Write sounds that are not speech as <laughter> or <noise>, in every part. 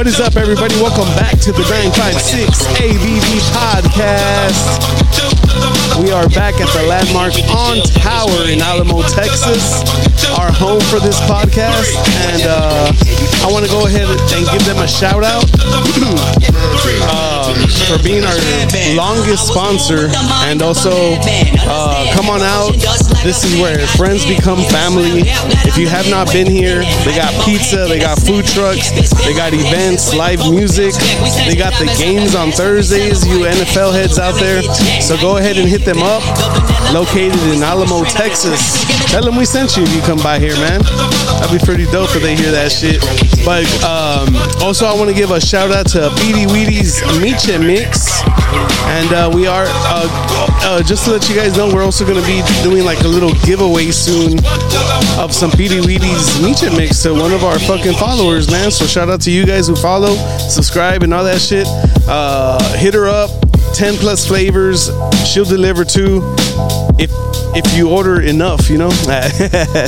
What is up, everybody? Welcome back to the 956 ABV podcast. We are back at the landmark on Tower in Alamo, Texas, our home for this podcast. And uh, I want to go ahead and give them a shout out <clears throat> um, for being our longest sponsor. And also, uh, come on out. This is where friends become family. If you have not been here, they got pizza, they got food trucks, they got events, live music, they got the games on Thursdays. You NFL heads out there, so go ahead and hit them up. Located in Alamo, Texas. Tell them we sent you if you come by here, man. That'd be pretty dope if they hear that shit. But um, also, I want to give a shout out to Pirriwiris Miche Mix. And uh, we are, uh, uh, just to let you guys know, we're also going to be doing like a little giveaway soon of some Pirriwiris Miche Mix to one of our fucking followers, man. So shout out to you guys who follow, subscribe, and all that shit. Uh, hit her up. 10 plus flavors she'll deliver to if if you order enough you know <laughs>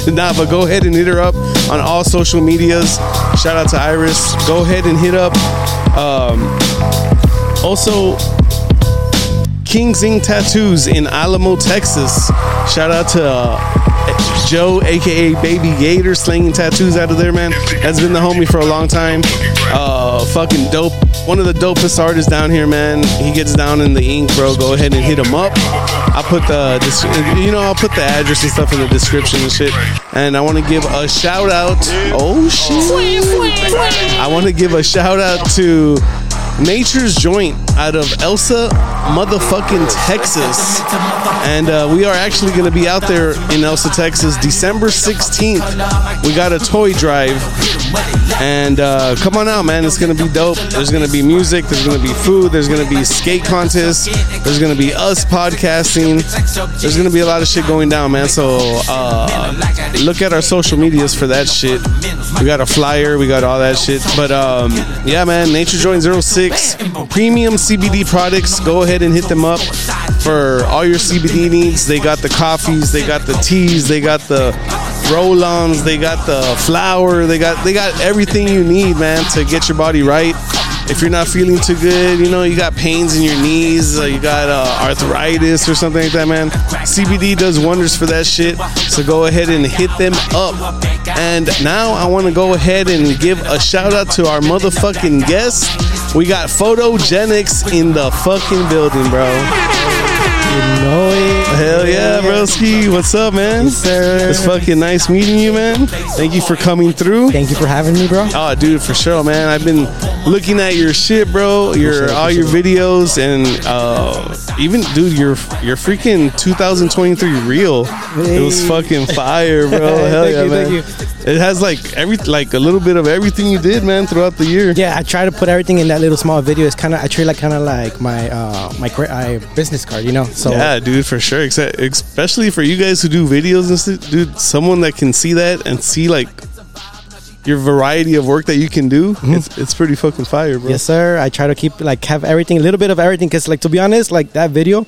nah but go ahead and hit her up on all social medias shout out to iris go ahead and hit up um, also King's Ink Tattoos in Alamo, Texas. Shout out to uh, Joe, aka Baby Gator, slinging tattoos out of there, man. That's been the homie for a long time. Uh, fucking dope. One of the dopest artists down here, man. He gets down in the ink, bro. Go ahead and hit him up. I'll put the, you know, I'll put the address and stuff in the description and shit. And I want to give a shout out. Oh shit! I want to give a shout out to Nature's Joint out of Elsa, motherfucking Texas. And uh, we are actually going to be out there in Elsa, Texas, December 16th. We got a toy drive. And uh, come on out, man. It's going to be dope. There's going to be music, there's going to be food, there's going to be skate contests, there's going to be us podcasting. There's going to be a lot of shit going down, man. So uh, look at our social medias for that shit. We got a flyer, we got all that shit. But um, yeah, man, Nature Joint 06 premium CBD products. Go ahead and hit them up for all your CBD needs. They got the coffees, they got the teas, they got the roll-ons, they got the flour, they got they got everything you need, man, to get your body right. If you're not feeling too good, you know, you got pains in your knees, you got uh, arthritis or something like that, man. CBD does wonders for that shit. So go ahead and hit them up. And now I want to go ahead and give a shout out to our motherfucking guest. We got Photogenix in the fucking building, bro. You know it. Hell yeah, broski. What's up, man? Yes, sir. It's fucking nice meeting you, man. Thank you for coming through. Thank you for having me, bro. Oh, dude, for sure, man. I've been looking at your shit, bro. Your all your videos and uh, even, dude, your your freaking 2023 reel. It was fucking fire, bro. <laughs> Hell Thank yeah, you, man. It has like every like a little bit of everything you did, man, throughout the year. Yeah, I try to put everything in that little small video. It's kind of I treat like kind of like my uh my uh, business card, you know. So Yeah, dude, for sure. Except, especially for you guys who do videos and stuff, dude. Someone that can see that and see like your variety of work that you can do, it's, it's pretty fucking fire, bro. yes, sir. I try to keep like have everything, a little bit of everything, because like to be honest, like that video,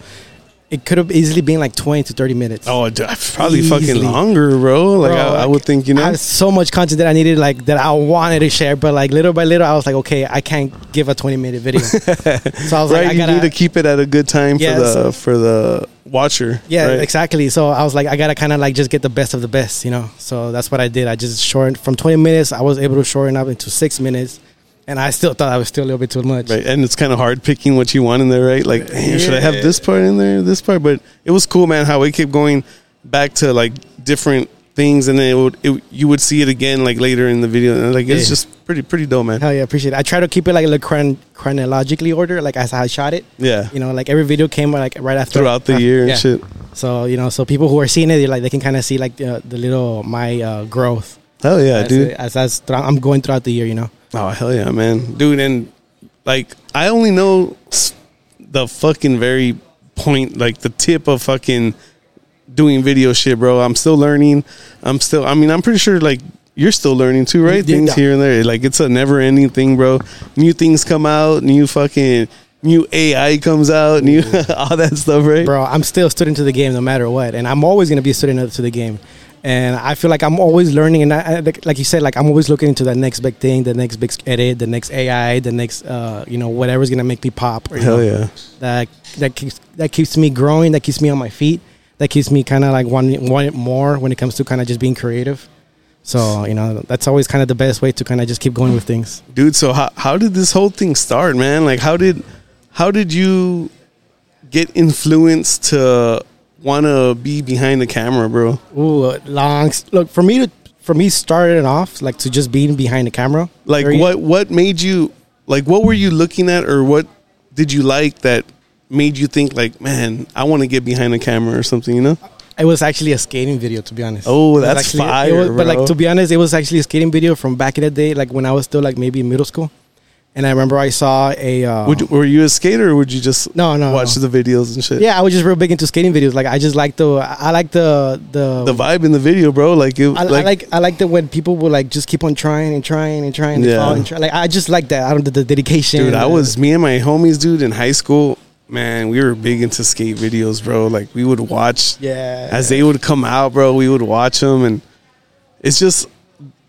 it could have easily been like twenty to thirty minutes. Oh, dude, probably fucking longer, bro. Like Bro, I, I would think, you I know. had so much content that I needed, like that I wanted to share, but like little by little, I was like, okay, I can't give a twenty minute video. <laughs> so I was right, like, I you gotta need to keep it at a good time Yeah, for the so- for the watcher. Yeah, right? exactly. So I was like, I gotta kind of like just get the best of the best, you know. So that's what I did. I just shortened from 20 minutes. I was able to shorten up into six minutes, and I still thought I was still a little bit too much. Right, and it's kind of hard picking what you want in there, right? Like, damn, should I have this part in there, this part? But it was cool, man. How it kept going back to like different things, and then it would it, you would see it again like later in the video, and like it's Yeah. just pretty pretty dope, man. Hell yeah, appreciate it. I try to keep it like a little chron- chronologically order, like as I shot it. Yeah, You know, like every video came like right after throughout the uh, year and yeah. shit. So you know, so people who are seeing it, they're like they can kind of see like the, the little my uh, growth. Hell yeah, as, dude. As, as I'm going throughout the year, you know. Oh hell yeah, man, dude. And like, I only know the fucking very point, like the tip of fucking doing video shit, bro. I'm still learning. I'm still. I mean, I'm pretty sure like you're still learning too, right? Yeah. Things here and there. Like it's a never ending thing, bro. New things come out, new fucking new AI comes out, new <laughs> all that stuff, right? bro. I'm still a student to the game, no matter what, and I'm always gonna be a student to the game. And I feel like I'm always learning, and I, like- like you said, like I'm always looking into the next big thing, the next big edit, the next AI, the next, uh, you know, whatever's gonna make me pop. Or, Hell know, yeah. That that keeps that keeps me growing. That keeps me on my feet. That keeps me kind of like wanting want it more when it comes to kind of just being creative. So you know, that's always kind of the best way to kind of just keep going with things. dude so how, how did this whole thing start man like how did how did you get influenced to want to be behind the camera bro Ooh, long look for me to for me starting off like to just being behind the camera. like Very- what what made you like what were you looking at or what did you like that made you think like man i want to get behind the camera or something you know It was actually a skating video, to be honest. Oh, that's actually, fire, was- But like to be honest, it was actually a skating video from back in the day, like when I was still like maybe in middle school. And I remember I saw a. Uh, would, were you a skater or would you just No, no, watch no. the videos and shit yeah, I was just real big into skating videos. Like I just like the, I like the the. the vibe in the video bro like it I, I like I like the when people will like just keep on trying and trying and trying and Yeah. and try. Like I just like that. I don't the, the dedication. Dude, I was me and my homies, dude, in high school. Man, we were big into skate videos, bro. Like we would watch Yeah. as they would come out, bro. We would watch them, and it's just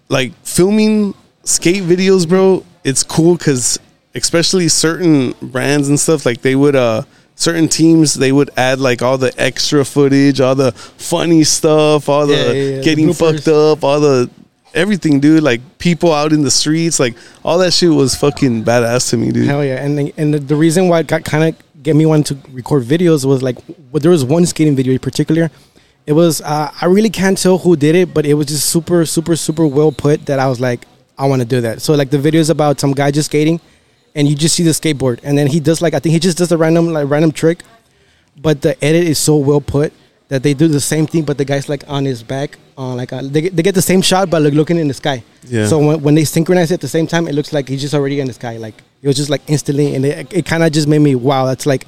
like filming skate videos, bro. It's cool because especially certain brands and stuff, like they would uh certain teams they would add like all the extra footage, all the funny stuff, all the Yeah, yeah, yeah, getting bloopers. fucked up, all the everything, dude. Like people out in the streets, like all that shit was fucking badass to me, dude. Hell yeah! And the- and the, the reason why it got kind of get me wanting to record videos was like, well, there was one skating video in particular. It was uh, I really can't tell who did it, but it was just super, super, super well put that I was like, I want to do that. So like the video is about some guy just skating, and you just see the skateboard, and then he does like I think he just does a random like random trick, but the edit is so well put that they do the same thing, but the guy's like on his back, on like a, they get, they get the same shot, but like looking in the sky. Yeah. So when, when they synchronize it at the same time, it looks like he's just already in the sky. Like it was just like instantly, and it, it kind of just made me wow. That's like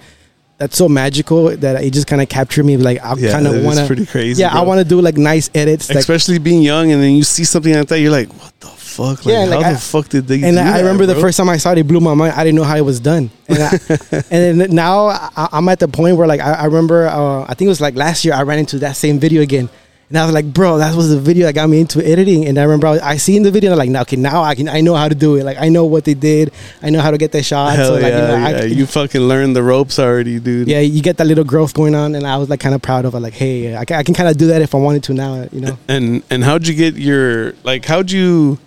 that's so magical that it just kind of captured me. Like I Yeah, kind of want to pretty crazy, Yeah, I want to do like nice edits. Like, Especially being young, and then you see something like that, you're like, "What the fuck? Like, Yeah, like, how I- the fuck did they?" and I, I that, remember the first time I saw it, it blew my mind. I didn't know how it was done, and, I, <laughs> and then now I, I'm at the point where like I, I remember, uh, I think it was like last year I ran into that same video again, and I was like, bro, that was the video that got me into editing. And I remember I, was, I seen the video, and I'm like, now okay, now I can I know how to do it. Like I know what they did, I know how to get that shot. Hell so like, yeah, you know, I- you fucking learned the ropes already, dude. yeah, you get that little growth going on, and I was like kind of proud of it. Like, hey, I can, I can kind of do that if I wanted to now, you know. And and how'd you get your like? How'd you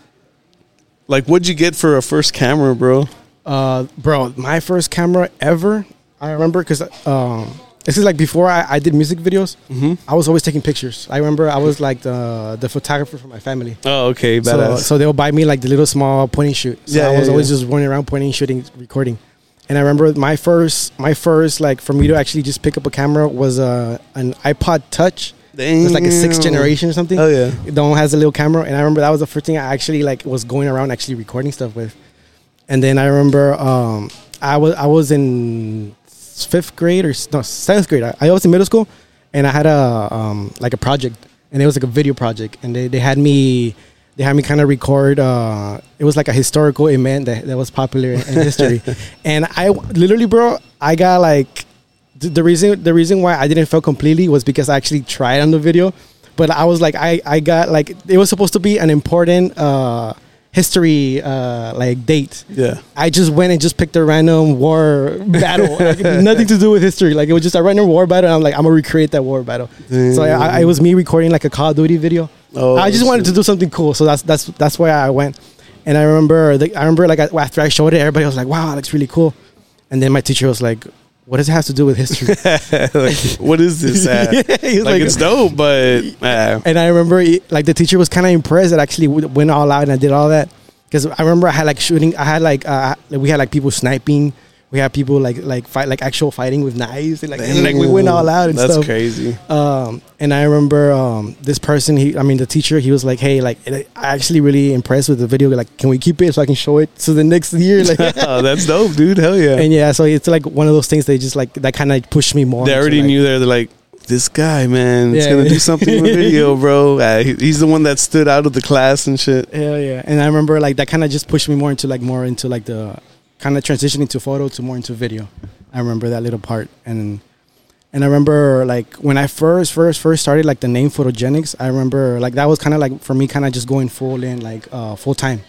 like? What'd you get for a first camera, bro? Uh, bro, my first camera ever. I remember because um, this is like before I, I did music videos. Mm-hmm. I was always taking pictures. I remember I was like the the photographer for my family. Oh, okay, So, badass. so they'll buy me like the little small point and shoot. So Yeah, I yeah, was always yeah. just running around pointing, shooting, recording. And I remember my first, my first like for me to actually just pick up a camera was uh, an iPod Touch. It was like a sixth generation or something. Oh yeah. The one has a little camera, and I remember that was the first thing I actually like was going around actually recording stuff with. And then I remember um, I was I was in fifth grade or no seventh grade. I, I was in middle school, and I had a um, like a project, and it was like a video project, and they, they had me they had me kind of record. Uh, it was like a historical event that, that was popular in, in history, <laughs> and I literally, bro, I got like the, reason the reason why I didn't fail completely was because I actually tried on the video, but I was like I I got like it was supposed to be an important uh, history uh, like date. Yeah. I just went and just picked a random war battle, <laughs> nothing to do with history. Like it was just a random war battle. And I'm like, I'm gonna recreate that war battle. So I, I, it was me recording like a Call of Duty video. Oh, I just wanted to do something cool. So that's that's that's where I went. And I remember, the, I remember like after I showed it, everybody was like, "Wow, that looks really cool." And then my teacher was like, "What does it have to do with history?" <laughs> like, what is this? <laughs> Yeah, like, like- it's dope, but <laughs> uh, And I remember, like, the teacher was kind of impressed that I actually went all out and I did all that. Because I remember I had like shooting, I had like, uh, like, we had like people sniping, we had people like like fight like actual fighting with knives, and, like and, like we went all out and stuff. that's stuff. crazy. Um, and I remember um, this person, he, I mean, the teacher, he was like, "Hey, like, I actually really impressed with the video. Like, can we keep it so I can show it to the next year?" <laughs> Like, <laughs> oh, that's dope, dude. Hell yeah. and yeah, so it's like one of those things they just like that kind of pushed me more. they already like- knew they're like this guy, man, is Yeah. gonna do something with <laughs> video, bro. Uh, he- he's the one that stood out of the class and shit. Hell yeah! And I remember like that kind of just pushed me more into like more into like the kind of transitioning to photo to more into video. I remember that little part, and and I remember like when I first first first started like the name Photogenix. I remember like that was kind of like for me kind of just going full in like uh, full time,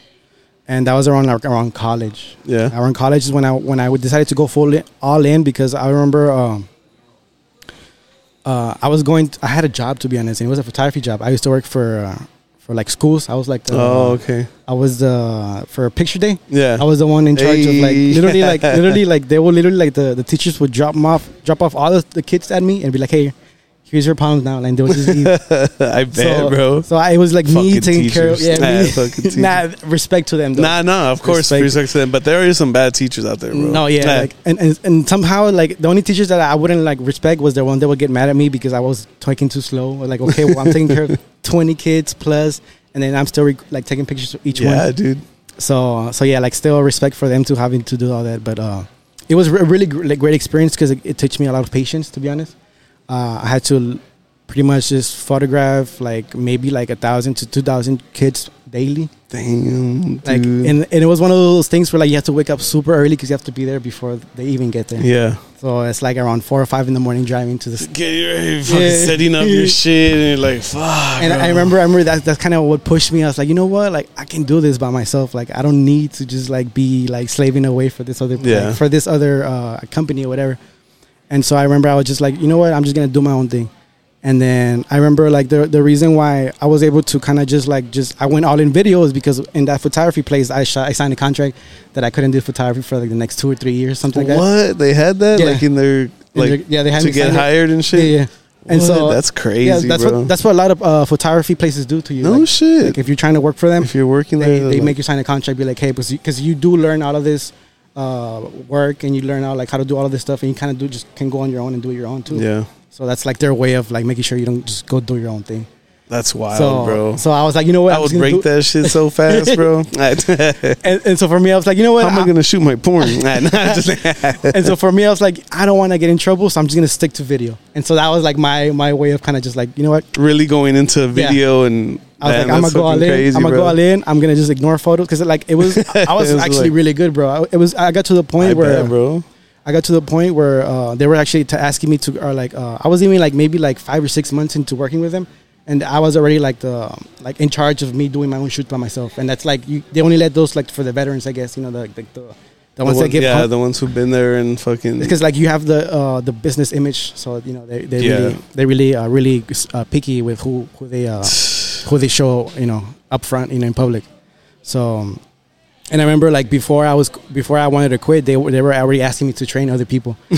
and that was around like, around college. Yeah. around college is when I when I decided to go full in, all in because I remember. Um, uh, I was going. I had a job to be honest, and it was a photography job. I used to work for uh, for like schools. I was like the, Oh, okay. I was the for picture day. Yeah. I was the one in charge of like literally like <laughs> literally like they were literally like the, the teachers would drop them off drop off all the, the kids at me and be like, hey, here's your pounds now, and they would just leave. <laughs> I bet, so, bro. So I, it was like me Fucking taking care of yeah, Nah, me, <laughs> nah, respect to them. Though. Nah, nah. Of course, Respect. respect to them, but there is some bad teachers out there, bro. No, yeah, Nah. like, and, and and somehow like the only teachers that I wouldn't like respect was the one that would get mad at me because I was talking too slow. Or Like, okay, well, I'm taking care of <laughs> twenty kids plus, and then I'm still rec- like taking pictures of each one. yeah, dude. so so yeah like still respect for them to having to do all that but uh it was a really like, great experience because it, it taught me a lot of patience to be honest uh i had to pretty much just photograph like maybe like a thousand to two thousand kids daily Damn, dude. like and, and it was one of those things where like you have to wake up super early because you have to be there before they even get there yeah. so it's like around four or five in the morning driving to the Get your fucking Yeah. setting up your <laughs> shit, and you're like, fuck. and I remember, I remember that that's kind of what pushed me. I was like, you know what, like I can do this by myself. Like I don't need to just like be like slaving away for this other Yeah. like, for this other uh, company or whatever. And so I remember I was just like, you know what, I'm just gonna do my own thing. And then I remember like the the reason why I was able to kind of just like just I went all in video is because in that photography place I shot I signed a contract that I couldn't do photography for like the next two or three years something like that. What they had that Yeah. like in their like their- yeah, they had to get sign it. hired and shit. Yeah, yeah. And What? so that's crazy, yeah, that's bro. what that's what a lot of uh, photography places do to you. no like, shit. like if you're trying to work for them, if you're working they, there, they like- make you sign a contract be like hey because you, do learn all of this uh, work and you learn out like how to do all of this stuff and you kind of do just can go on your own and do it your own too yeah. so that's like their way of like making sure you don't just go do your own thing That's wild, so bro. so i was like you know what I would break do- that shit so <laughs> fast, bro. <laughs> And, and so for me i was like you know what How am I gonna shoot my porn? <laughs> Nah, nah, just- and so for me i was like i don't want to get in trouble so i'm just gonna stick to video and so that was like my my way of kind of just like you know what really going into video and I was man, like, I'm gonna go all in. crazy, I'm gonna bro. go all in. I'm gonna just ignore photos because like it was. I was was actually like- really good, bro. It was. I got to the point I where bet, bro. I got to the point where uh, they were actually t- asking me to, or like, uh, I was even like maybe like five or six months into working with them, and I was already like the like in charge of me doing my own shoot by myself, and that's like you, they only let those like for the veterans, I guess, you know, the like the the, ones The that give yeah, the ones who've been there and fucking because like you have the uh, the business image, so you know they they Yeah. really they really uh, really uh, picky with who who they uh, <sighs> who they show you know up front you know in public. So, um, and I remember like before I was before I wanted to quit, they were they were already asking me to train other people, <laughs>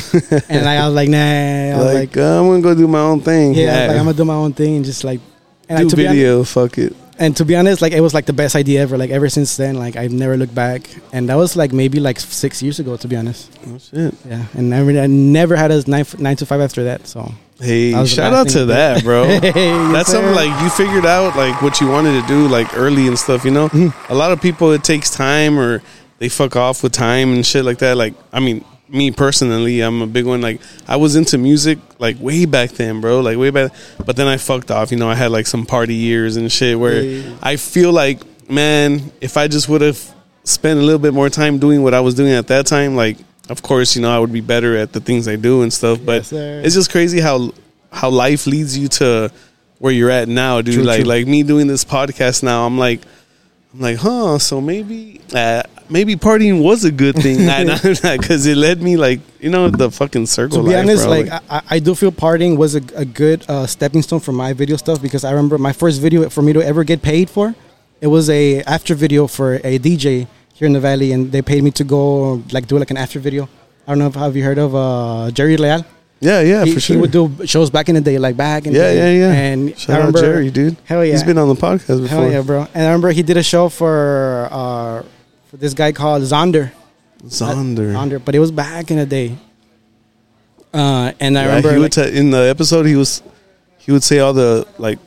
and I, was like nah, I was like, like, uh, I'm gonna go do my own thing. yeah, I was like, I'm gonna do my own thing and just like and do I, to be honest, video. fuck it. and to be honest, like it was like the best idea ever. Like ever since then, like I've never looked back, and that was like maybe like six years ago, to be honest. Oh shit. Yeah, and never I never had a nine nine to five after that. So Hey, That shout out to did. that, bro. <laughs> Hey, That's something like you figured out like what you wanted to do like early and stuff. You know, Mm-hmm. a lot of people it takes time or they fuck off with time and shit like that. Like, I mean, me personally, I'm a big one. Like, I was into music like way back then, bro. Like way back, but then I fucked off. You know, I had like some party years and shit where Yeah. I feel like, man, if I just would have spent a little bit more time doing what I was doing at that time, like, of course, you know, I would be better at the things I do and stuff. But Yes, it's just crazy how how life leads you to where you're at now, dude. True, like true. like me doing this podcast now, I'm like I'm like, huh, so maybe uh, maybe partying was a good thing. Because <laughs> it led me like, you know, the fucking circle to be life, honest, bro. like I, I do feel partying was a, a good uh, stepping stone for my video stuff because I remember my first video for me to ever get paid for, it was a after video for a DJ here in the valley, and they paid me to go like do like an after video. I don't know if have you heard of uh, Jerry Leal? yeah, yeah, he, for sure. he would do shows back in the day, like back in the yeah, day. yeah, yeah. And Shout I remember, out Jerry, dude. Hell yeah, He's been on the podcast before. hell yeah, bro. And I remember he did a show for uh, for this guy called Zonder. Zonder. Zonder, but it was back in the day. Uh, and I Yeah, remember he like, would t- in the episode he was he would say all the like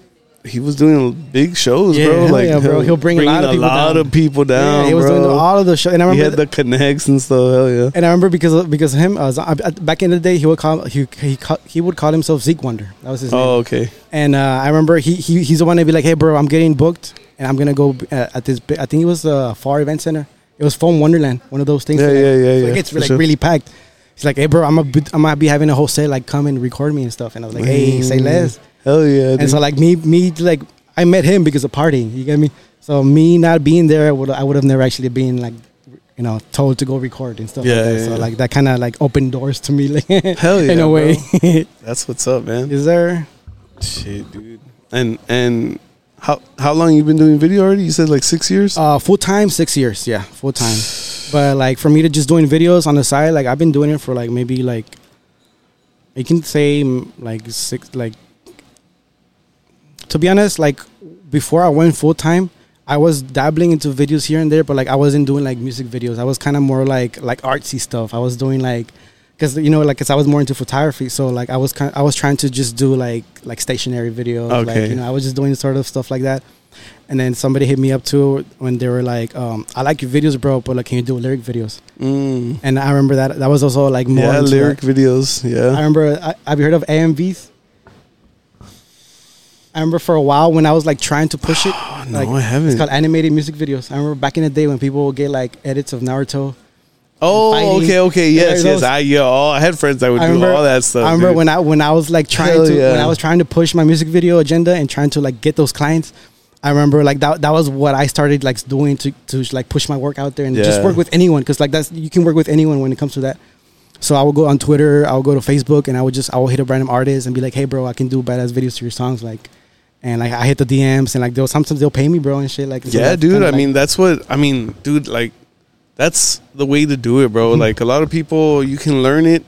he was doing big shows, Yeah, bro. Like, yeah, bro. He'll bring a lot of people down. of people down. yeah, he was bro. doing all of the show, and I remember he had the connects and stuff. Hell yeah. And I remember because of, because of him, uh, back in the day, he would call he he he would call himself Zeke Wonder. That was his name. Oh, okay. And uh, I remember he, he he's the one to be like, "Hey, bro, I'm getting booked, and I'm gonna go uh, at this. I think it was the Pharr Event Center. It was Foam Wonderland, one of those things. Yeah, that, yeah, yeah, yeah, It gets like sure. really packed. He's like, "Hey, bro, I'm a bit- I might be having a whole set like come and record me and stuff." And I was like, "Hey, say less." Hell yeah. And so like me me like I met him because of party. You get me? So me not being there would I would have never actually been like you know told to go record and stuff Yeah, like that. yeah, so like that kind of like opened doors to me <laughs> like Hell yeah, in a way. <laughs> That's what's up, man. Is there? Shit, dude. And and how how long you been doing video already? You said like six years. Uh, full time, six years. Yeah, full time. <sighs> But like for me to just doing videos on the side, like I've been doing it for like maybe like you can say like six. Like to be honest, like before I went full time, I was dabbling into videos here and there, but like I wasn't doing like music videos. I was kind of more like like artsy stuff. I was doing like because you know like 'cause I was more into photography, so like I was kind I was trying to just do like like stationary videos. Like Okay. you know I was just doing sort of stuff like that. And then somebody hit me up too when they were like, um, "I like your videos, bro, but like, can you do lyric videos?" Mm. And I remember that that was also like more Yeah, lyric videos. Yeah, I remember. I, have you heard of AMVs? I remember for a while when I was like trying to push it. Oh, <gasps> no, like, I haven't. It's called animated music videos. I remember back in the day when people would get like edits of Naruto. Oh, okay, okay, yes, yes. I yeah, oh, I had friends that would I do remember all that stuff. I remember dude. when I when I was like trying Hell to yeah. when I was trying to push my music video agenda and trying to like get those clients. I remember like that that was what I started like doing to to like push my work out there and just work with anyone because like that's you can work with anyone when it comes to that. So I would go on Twitter, I would go to Facebook, and I would just I would hit a random artist and be like, "Hey, bro, I can do badass videos to your songs." Like, and like I hit the DMs and like they'll sometimes they'll pay me, bro, and shit. Like, so yeah, dude. I like- mean, that's what I mean, dude. Like, that's the way to do it, bro. Mm-hmm. Like, a lot of people, you can learn it,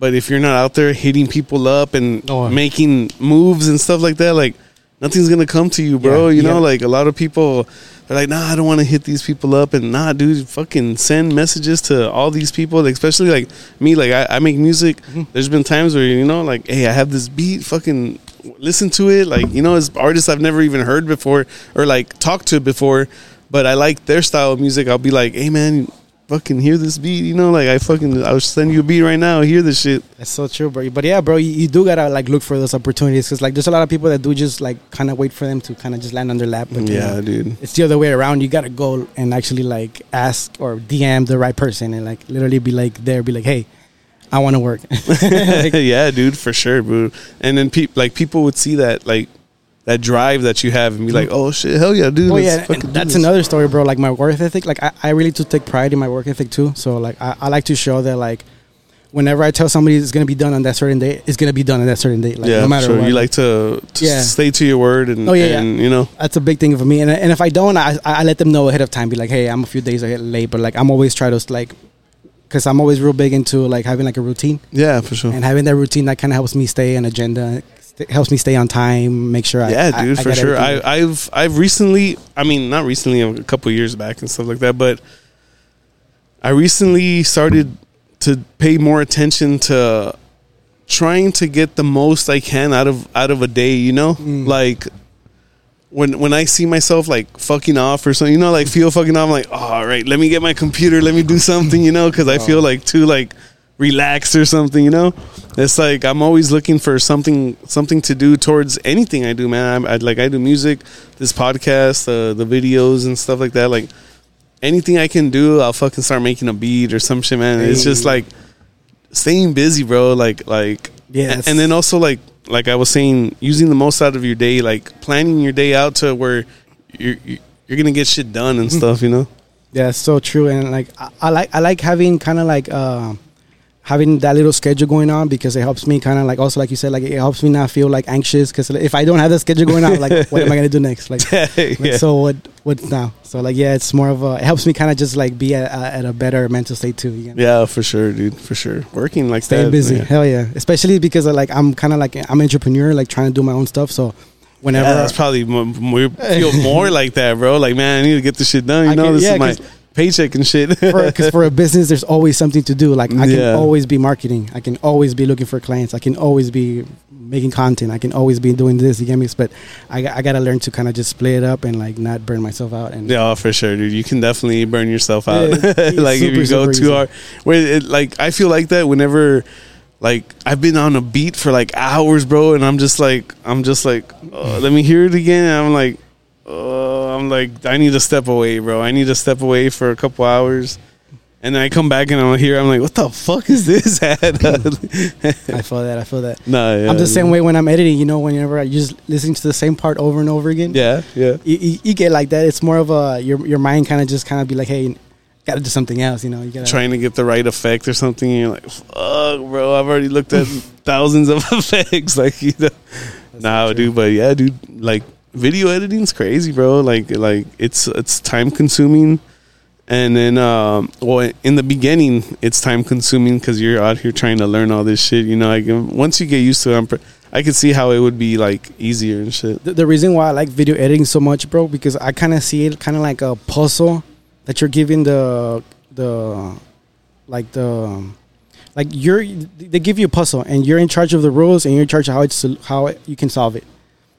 but if you're not out there hitting people up and Oh. making moves and stuff like that, like, nothing's gonna come to you, bro. Yeah, you know, yeah. like a lot of people are like, nah, I don't want to hit these people up, and nah, dude, fucking send messages to all these people, like, especially like me. Like, I, I make music. Mm-hmm. There's been times where you know, like, hey, I have this beat, fucking listen to it. Like, you know, it's artists I've never even heard before or like talked to before, but I like their style of music. I'll be like, hey, man, fucking hear this beat. You know, like I fucking I'll send you a beat right now. Hear this shit. That's so true, bro. But yeah, bro, you, you do gotta like look for those opportunities because like there's a lot of people that do just like kind of wait for them to kind of just land on their lap. But, you Yeah, know, dude. it's the other way around. You gotta go and actually like ask or DM the right person and like literally be like there, be like, hey, I want to work. <laughs> <laughs> Like, yeah, dude, for sure, bro. And then people like people would see that like that drive that you have and be like, oh shit, hell yeah, dude. oh yeah, and that's another story, bro. Like my work ethic, like I, I really do take pride in my work ethic too. So like I, I like to show that like whenever I tell somebody it's gonna be done on that certain day, it's gonna be done on that certain day. Like yeah, no matter sure. what. You like to, to Yeah. stay to your word and, Oh, yeah, yeah. you know. that's a big thing for me. And, and if I don't, I, I let them know ahead of time. Be like, hey, I'm a few days ahead late, but like I'm always try to like, because I'm always real big into like having like a routine Yeah, for sure. and having that routine that kind of helps me stay on agenda, st- helps me stay on time, make sure. I, yeah, I, dude, I, I for sure. I, everything. I've I've recently, I mean, not recently, a couple years back and stuff like that, but I recently started to pay more attention to trying to get the most I can out of out of a day. You know, Mm. like when when I see myself like fucking off or something, you know, like feel fucking off, I'm like, oh, all right, let me get my computer, let me do something, you know, because I feel like too like relaxed or something, you know. It's like I'm always looking for something something to do towards anything I do, man. I, I like I do music, this podcast, uh, the videos and stuff like that. Like anything I can do, I'll fucking start making a beat or some shit, man. It's just like staying busy, bro. Like like Yeah, and, and then also like like I was saying, using the most out of your day, like planning your day out to where you're you're gonna get shit done and stuff, you know. Yeah, it's so true. And like I, I like I like having kind of like uh, having that little schedule going on because it helps me kind of like also like you said like it helps me not feel like anxious because if I don't have the schedule going on, like <laughs> what am I gonna do next? Like, <laughs> like, so what what's now? So like yeah, it's more of a it helps me kind of just like be at, uh, at a better mental state too. You know? yeah, for sure, dude, for sure. Working like Staying that, busy, yeah. hell yeah! Especially because of, like I'm kind of like I'm an entrepreneur, like trying to do my own stuff. So whenever Yeah, that's probably more, <laughs> feel more like that, bro. Like, man, I need to get this shit done. You I know, can- this yeah, is my paycheck and shit. because for a <laughs> business, there's always something to do. Like I can Yeah. always be marketing. I can always be looking for clients. I can always be making content. I can always be doing this. You get me? But I, got- I gotta learn to kind of just split it up and like not burn myself out. And Yeah, oh, for sure, dude. You can definitely burn yourself out. Yeah, <laughs> like if you go too easy. hard. Where it, like I feel like that whenever like I've been on a beat for like hours, bro, and I'm just like I'm just like oh, let me hear it again. And I'm like oh, I'm like I need to step away, bro. I need to step away for a couple hours. And then I come back and I'm here. I'm like, what the fuck is this? <laughs> I feel that. I feel that. nah, yeah, I'm the same way when I'm editing. You know, whenever I just listening to the same part over and over again. Yeah, yeah. You, you, you get like that. It's more of a your your mind kind of just kind of be like, hey, gotta do something else. You know, you gotta trying to get the right effect or something. And you're like, fuck, bro, I've already looked at <laughs> thousands of <laughs> effects. Like, you know, nah, dude, but yeah, dude, like video editing's crazy, bro. Like, like it's it's time consuming, and then, um, well, in the beginning, it's time consuming because you're out here trying to learn all this shit. You know, like once you get used to it, I could see how it would be like easier and shit. the, the reason why I like video editing so much, bro, because I kind of see it kind of like a puzzle that you're giving the the like the like you're they give you a puzzle and you're in charge of the rules and you're in charge of how it's how you can solve it.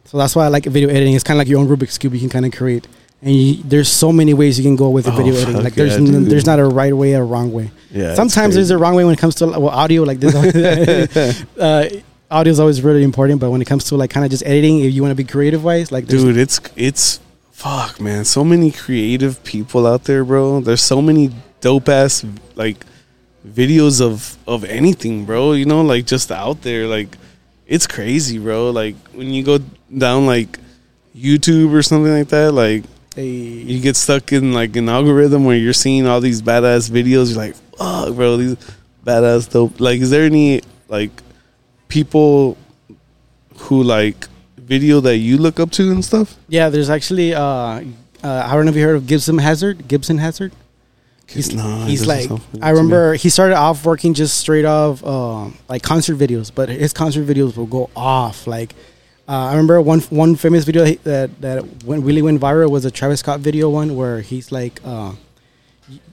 So that's why I like video editing. It's kind of like your own Rubik's cube you can kind of create. And you, there's so many ways you can go with the Oh, video editing. Like there's yeah, n- there's not a right way or a wrong way. Yeah, Sometimes there's a wrong way when it comes to well, audio. Like this, <laughs> <laughs> uh, audio is always really important. But when it comes to like kind of just editing, if you want to be creative wise, like dude it's it's fuck man so many creative people out there bro there's so many dope ass like videos of of anything bro you know like just out there like it's crazy bro like when you go down like youtube or something like that like Hey, you get stuck in like an algorithm where you're seeing all these badass videos you're like fuck bro these badass dope like is there any like people who like video that you look up to and stuff yeah, there's actually uh, uh, I don't know if you heard of Gibson Hazard. Gibson Hazard. He's, No, it he's like I remember he started off working just straight off uh, like concert videos, but his concert videos will go off. Like uh, I remember one one famous video that that went really went viral was a Travis Scott video one where he's like. Uh,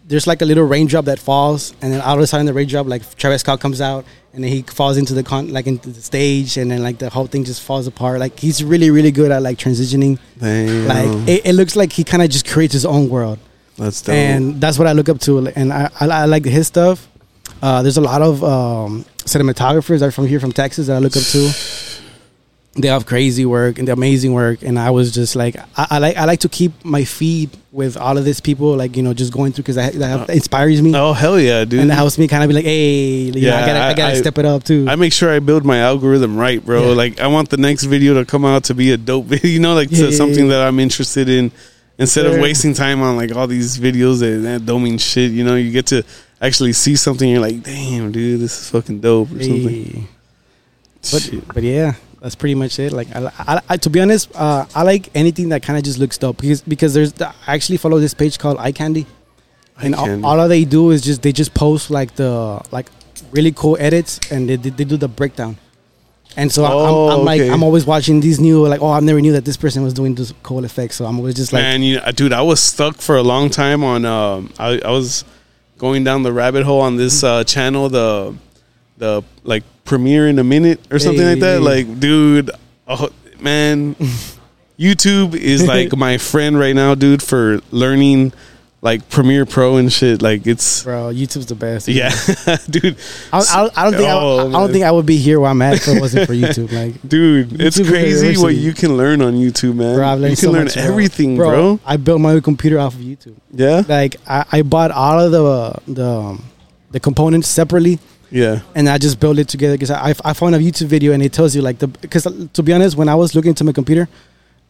there's like a little raindrop that falls, and then all of a sudden the raindrop, like Travis Scott comes out, and then he falls into the con, like into the stage, and then like the whole thing just falls apart. Like he's really, really good at like transitioning. Damn. Like it, it looks like he kind of just creates his own world, that's dope. and that's what I look up to. And I, I, I like his stuff. Uh, there's a lot of um, cinematographers that are from here from Texas that I look up to. They have crazy work and amazing work, and I was just like, I, I like I like to keep my feed with all of these people, like you know, just going through because that, that inspires me oh hell yeah dude and that helps me kind of be like, hey, yeah, Yeah, I gotta, I, I- gotta I- step it up too. I make sure I build my algorithm right, bro. Yeah. Like I want the next video to come out to be a dope <laughs> video, you know, like Yeah, to yeah, something yeah. that I'm interested in. Instead of wasting time on like all these videos that, that don't mean shit, you know, you get to actually see something. You're like, damn, dude, this is fucking dope or something. But, Shit. but yeah, that's pretty much it. Like, I, I, I to be honest, uh, I like anything that kind of just looks dope because because there's the, I actually follow this page called Eye Candy, and all, all they do is just they just post like the like really cool edits and they they, they do the breakdown. And so I'm, Oh, I'm like okay. I'm always watching these new like oh I never knew that this person was doing this cool effects so I'm always just like Man, you know, dude, I was stuck for a long time on. Um, I, I was going down the rabbit hole on this uh, channel, the the like premiere in a minute or something like that. Like, dude, oh, man, <laughs> YouTube is like my friend right now, dude, for learning like Premiere Pro and shit. Like, it's bro YouTube's the best yeah, <laughs> dude, I, I, I don't think I, Oh, I don't think I would be here where I'm at if it wasn't for YouTube <laughs> like dude, it's crazy what you can learn on YouTube, man. Bro, I've learned you can so learn much, bro. everything, bro. I built my own computer off of YouTube. Yeah, Like I, I bought all of the the um, the components separately, yeah. and I just built it together. Because I, I found a YouTube video and it tells you like the because to be honest, when I was looking into my computer,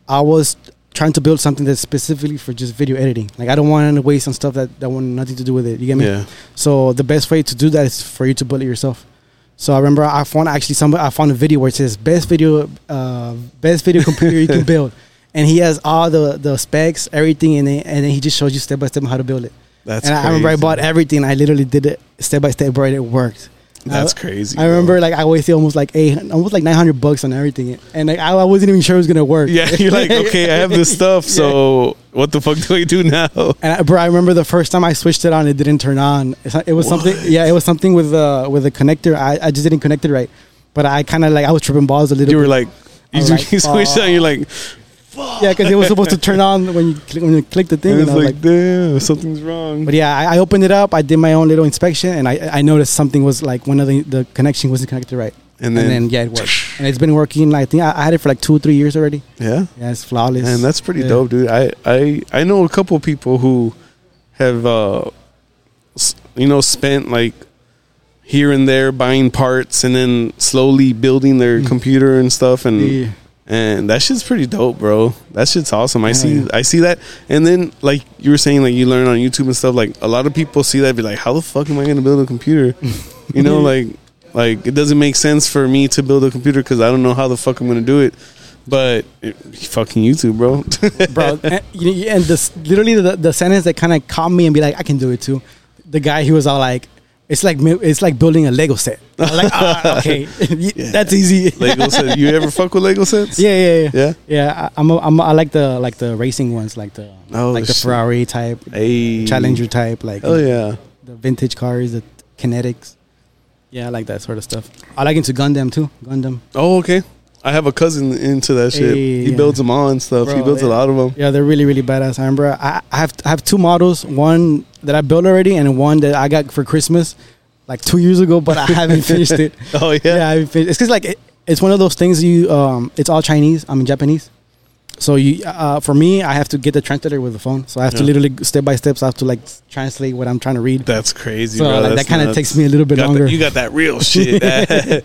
I was trying to build something that's specifically for just video editing. Like I don't want to waste on stuff that that want nothing to do with it. You get me? Yeah. So the best way to do that is for you to build it yourself. So I remember I found actually some I found a video where it says best video uh, best video computer you can <laughs> build, and he has all the the specs, everything in it, and then he just shows you step by step how to build it. That's and I, I remember I bought everything. I literally did it step by step, and It worked. That's I, crazy. I bro. remember like I wasted almost like eight, almost like nine hundred bucks on everything, and like I, I wasn't even sure it was gonna work. Yeah, <laughs> you're like, okay, I have this <laughs> stuff, so what the fuck do I do now? And I, bro, I remember the first time I switched it on, it didn't turn on. It was something, yeah, it was something with uh with the connector. I, I just didn't connect it right, but I kind of like I was tripping balls a little. You were like, <laughs> you, like, you switched on. You're like, yeah, because it was supposed to turn on when you click, when you click the thing. and And I was like, like, damn, something's wrong. but yeah, I, I opened it up. I did my own little inspection, and I I noticed something was like one of the the connection wasn't connected right. And And then, then, yeah, it worked, <laughs> and it's been working. I think I, I had it for like two or three years already. yeah, Yeah, it's flawless. and that's pretty Yeah. dope, dude. I, I I know a couple people who have uh, you know, spent like here and there buying parts and then slowly building their computer and stuff and Mm. Yeah. And that shit's pretty dope, bro. That shit's awesome. I Yeah, see yeah. I see that. And then like you were saying like you learn on YouTube and stuff like a lot of people see that be like how the fuck am I going to build a computer? <laughs> you know like like it doesn't make sense for me to build a computer cuz I don't know how the fuck I'm going to do it. But it, fucking YouTube, bro. <laughs> bro. and, and this literally the, the sentence that kind of caught me and be like, I can do it too. The guy, he was all like, "It's like it's like building a Lego set." I was like, ah, <laughs> okay, <laughs> that's easy. Lego set. You ever <laughs> fuck with Lego sets? yeah, yeah, yeah, Yeah? yeah. I, I'm, a, I'm a, I like the like the racing ones, like the Oh, like the shit. Ferrari type, Hey. Challenger type, like Oh yeah. the vintage cars, the kinetics. Yeah, I like that sort of stuff. I like into Gundam too. Gundam. Oh okay. I have a cousin into that shit. Hey, he yeah. builds them all and stuff. he Bro, builds a lot of them. Yeah, they're really really badass. I remember I, I have I have two models, one that I built already, and one that I got for Christmas, like two years ago, but I <laughs> haven't finished it. Oh yeah. Yeah, I haven't finished. It's because like it, it's one of those things you um, it's all Chinese. I'm in Japanese, so you uh, for me I have to get the translator with the phone. So I have to literally step by steps. I have to like translate what I'm trying to read. That's crazy, So, bro. like, that kinda takes me a little bit got longer. that- you got that real <laughs> shit. <laughs>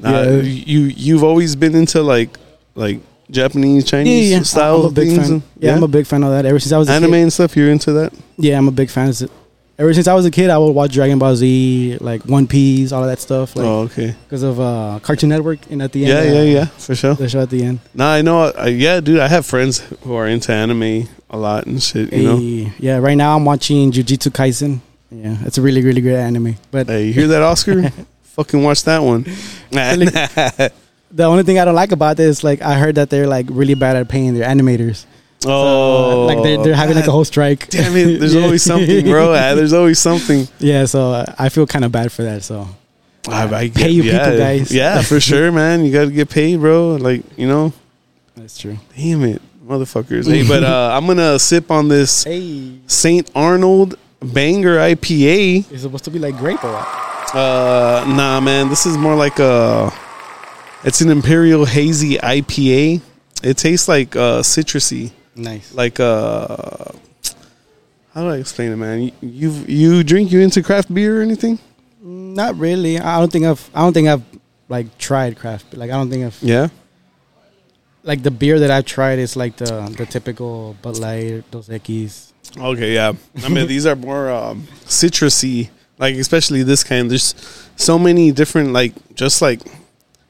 Nah, Yeah. You you've always been into like like Japanese, Chinese yeah, yeah. style I'm a big things. fan. and- Yeah, I'm a big fan of that. Ever since I was a anime Kid. and stuff. You're into that? Yeah, I'm a big fan. Ever since I was a kid, I would watch Dragon Ball Z, like One Piece, all of that stuff, like oh, okay. because of uh, Cartoon Network. And at the end, yeah, uh, yeah, for sure. the show at the end. Nah, I know. Uh, yeah, dude, I have friends who are into anime a lot and shit. You know. Yeah, right now I'm watching Jujutsu Kaisen. Yeah, it's a really, really great anime. But Hey, you hear that, Oscar? <laughs> Fucking watch that one. <laughs> the only thing I don't like about this, like, I heard that they're like really bad at paying their animators. Oh, like they're, they're having like a whole strike. Damn it! There's <laughs> Yeah. always something, bro. Ah, <laughs> There's always something. yeah, so uh, I feel kind of bad for that. So I, I Pay you yeah, people, guys. Yeah, for <laughs> sure, man. You got to get paid, bro. Like you know, that's true. damn it, motherfuckers. hey, but uh, I'm gonna sip on this Hey, Saint Arnold Banger IPA. it's supposed to be like grape or what? Uh, nah, man. This is more like a. It's an Imperial Hazy IPA. It tastes like uh, citrusy, Nice. like uh. How do I explain it, man? You you, drink you into craft beer or anything? Not really. I don't think I've. I don't think I've like tried craft. Like I don't think I've. Yeah. Like the beer that I've tried is like the the typical Bud Light, Dos Equis. Okay, yeah. I mean, these are more um, citrusy, like especially this kind. There's so many different, like just like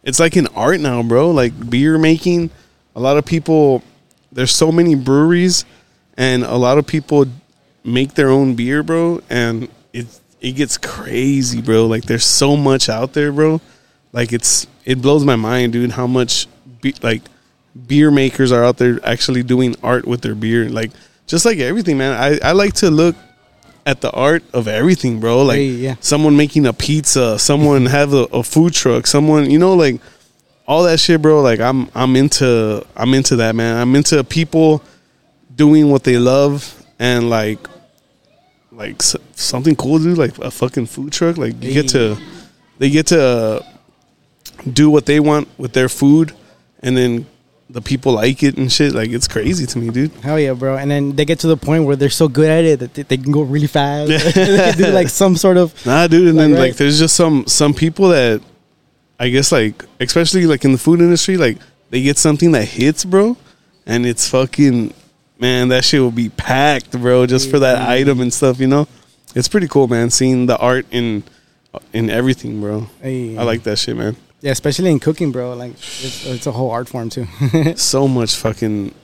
it's like an art now, bro. Like beer making. A lot of people. There's so many breweries, and a lot of people make their own beer, bro. And it it gets crazy, bro. Like there's so much out there, bro. Like it's it blows my mind, dude. How much be, like beer makers are out there actually doing art with their beer. Like just like everything, man. I, I like to look at the art of everything, bro. Like Hey, yeah. someone making a pizza, someone <laughs> have a, a food truck, someone you know, like all that shit, bro. Like I'm I'm into I'm into that, man. I'm into people doing what they love and like like s- something cool, dude. Like a fucking food truck. Like you get to they get to uh, do what they want with their food, and then the people like it and shit. Like it's crazy to me, dude. Hell yeah, bro! And then they get to the point where they're so good at it that they, they can go really fast. <laughs> they can do like some sort of Nah, dude. And Like, then right? like there's just some some people that I guess like especially like in the food industry, like they get something that hits, bro, and it's fucking man. That shit will be packed, bro, just for that item and stuff. You know, it's pretty cool, man. Seeing the art in uh, in everything, bro. Hey. I like that shit, man. yeah, especially in cooking, bro. Like it's, it's a whole art form too. <laughs> so much fucking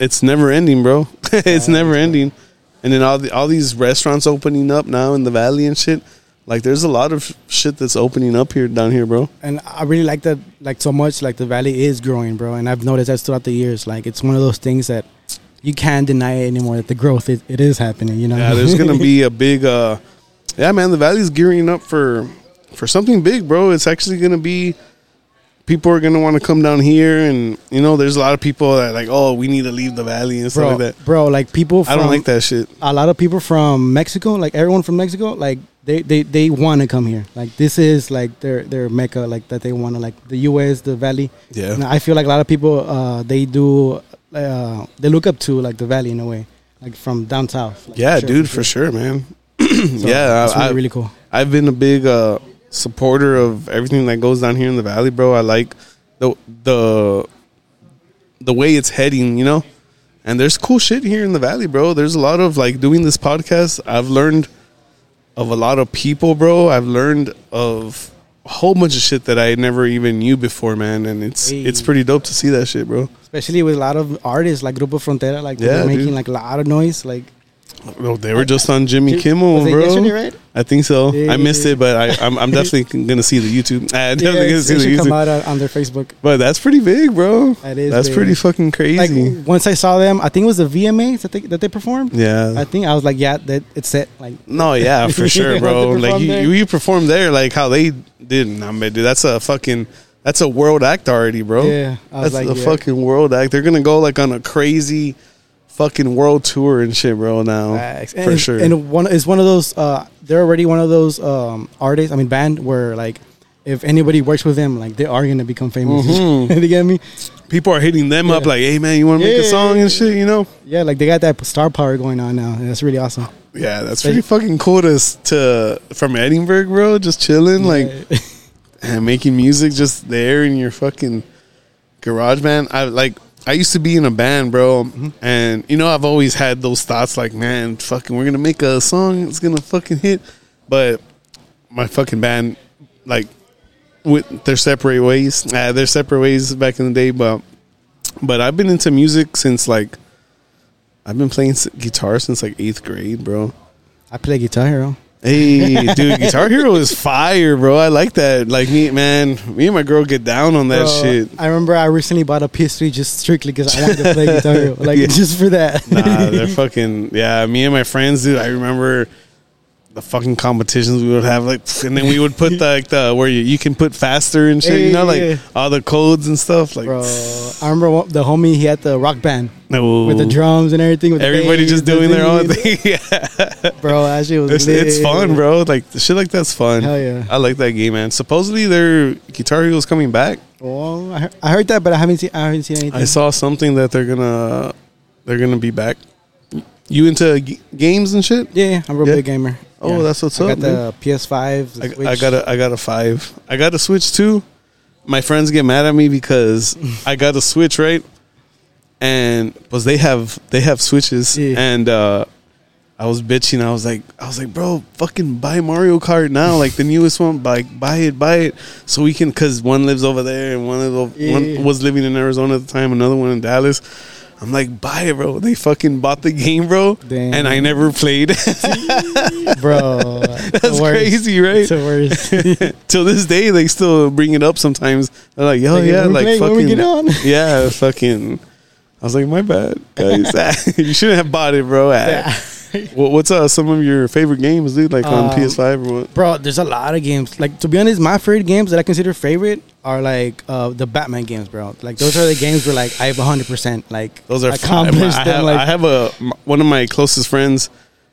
it's never ending bro <laughs> it's never ending and then all the, all these restaurants opening up now in the valley and shit like there's a lot of shit that's opening up here down here bro and I really like that, like so much. Like the valley is growing, bro. And I've noticed that throughout the years. Like it's one of those things that you can't deny it anymore. That the growth it, it is happening. You know. yeah there's gonna be a <laughs> big uh yeah man the valley's gearing up for for something big, bro. It's actually gonna be. People are gonna want to come down here, and you know, there's a lot of people that like, oh, we need to leave the valley and stuff bro, like that. bro. Like people. From, I don't like that shit. A lot of people from Mexico, like everyone from Mexico, like they they, they want to come here. Like this is like their their mecca, like that they want to like the U.S. the Valley. Yeah. And I feel like a lot of people uh, they do uh, they look up to like the Valley in a way, like from down south. Like, Yeah, for dude, for sure, man. <clears throat> So, yeah, I- really, I- really cool. I've been a big uh, supporter of everything that goes down here in the valley, bro. I like the the the way it's heading, you know. And there's cool shit here in the valley, bro. There's a lot of like doing this podcast. I've learned of a lot of people, bro. I've learned of a whole bunch of shit that I never even knew before, man. And it's Hey. it's pretty dope to see that shit, bro. Especially with a lot of artists like Grupo Frontera, like Yeah, they're making dude. like a lot of noise. Like Bro, they were just on Jimmy Kimmel, was it bro. yesterday, right? I think so. Yeah, I missed yeah, it, but I, I'm, I'm <laughs> definitely gonna see the YouTube. I'm definitely gonna it see the should come out on, on their Facebook. But that's pretty big, bro. That is That's big. pretty fucking crazy. Like once I saw them, I think it was the VMAs that they that they performed. yeah. I think I was like, yeah, that it's set. Like no, yeah, <laughs> for sure, bro. Like you, you, you performed there, like how they did. Nah, man, dude, that's a fucking. That's a world act already, bro. Yeah, I was that's like, a fucking world act. They're gonna go like on a crazy, fucking world tour and shit, bro. Now, Facts. for and, sure. And one is one of those. Uh, they're already one of those um, artists. I mean, band where like if anybody works with them, like they are gonna become famous. Mhm. <laughs> you get me? People are hitting them up like, "Hey, man, you want to make a song yeah, and shit?" You know. Yeah, like they got that star power going on now, and that's really awesome. Yeah, that's pretty fucking cool to to from Edinburg, bro. Just chilling, like <laughs> and making music just there in your fucking garage band. I like I used to be in a band, bro, and you know I've always had those thoughts like, man, fucking, we're gonna make a song, it's gonna fucking hit, but my fucking band, like, with their separate ways, uh, their separate ways back in the day, but but I've been into music since like I've been playing guitar since like eighth grade, bro. I play Guitar Hero. Hey, dude, Guitar Hero is fire, bro. I like that. Like me, man, me and my girl get down on that Bro, shit. I remember I recently bought a PS3 just strictly because I wanted to play Guitar Hero, like <laughs> Yeah. just for that. Nah, they're <laughs> fucking yeah. Me and my friends, dude. I remember the fucking competitions we would have, like, and then we would put the, <laughs> like the where you, you can put faster and shit. you know, like all the codes and stuff. Like, Bro, I remember one- the homie he had the rock band no, with the drums and everything. With Everybody just doing their own thing. <laughs> yeah, Bro, that shit was it's, lit. it's fun, bro. Like the shit like that's fun. Hell yeah. I like that game, man. Supposedly their Guitar Hero's coming back. Well, I heard, I heard that, but I haven't seen. I haven't seen anything. I saw something that they're gonna they're gonna be back. You into g- games and shit? Yeah, yeah, I'm a real Yeah? big gamer. Oh, Yeah. that's what's I up, got the PS5. the I, I got a I got a five. I got a Switch too. My friends get mad at me because <laughs> I got a Switch right, and because they have they have Switches, Yeah. and uh, I was bitching. I was like, I was like, bro, fucking buy Mario Kart now, like the newest one. Like, buy it, buy it, so we can. Cause one lives over there, and one of the Yeah. one was living in Arizona at the time. Another one in Dallas. I'm like, buy it, bro. They fucking bought the game, bro, Damn. and I never played. <laughs> <laughs> bro. That's crazy, right? It's the worst. <laughs> Till this day, they still bring it up sometimes. They're like, "Yo, Like, yeah, like play- when fucking, we get on. yeah, fucking." I was like, "My bad, guys. you shouldn't have bought it, bro." Ah. <laughs> What- What's uh, some of your favorite games, dude? Like on Um, PS5 or what? Bro, there's a lot of games. Like to be honest, my favorite games that I consider favorite are like uh, the Batman games, bro. Like those are the games where like I have 100 percent like Those are accomplished. I them. have, like I have a m- one of my closest friends.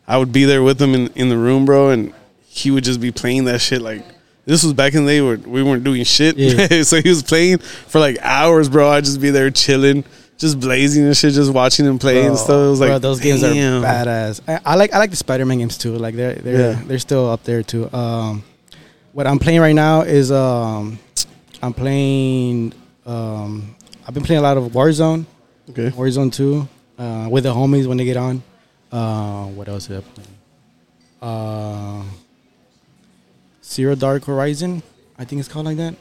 I would be there with him in, in the room, bro, and he would just be playing that shit. Like this was back in the day where we weren't doing shit, Yeah. <laughs> so he was playing for like hours, bro. I'd just be there chilling, just blazing and shit, just watching them play and stuff. It was like bro, those games damn. are badass. I, I like I like the Spider-Man games too. Like they're they're Yeah. they're still up there too. Um, what I'm playing right now is um, I'm playing um, I've been playing a lot of Warzone, Okay, Warzone two, uh, with the homies when they get on. Uh, what else is I playing? Uh, Zero Dark Horizon, I think it's called like that.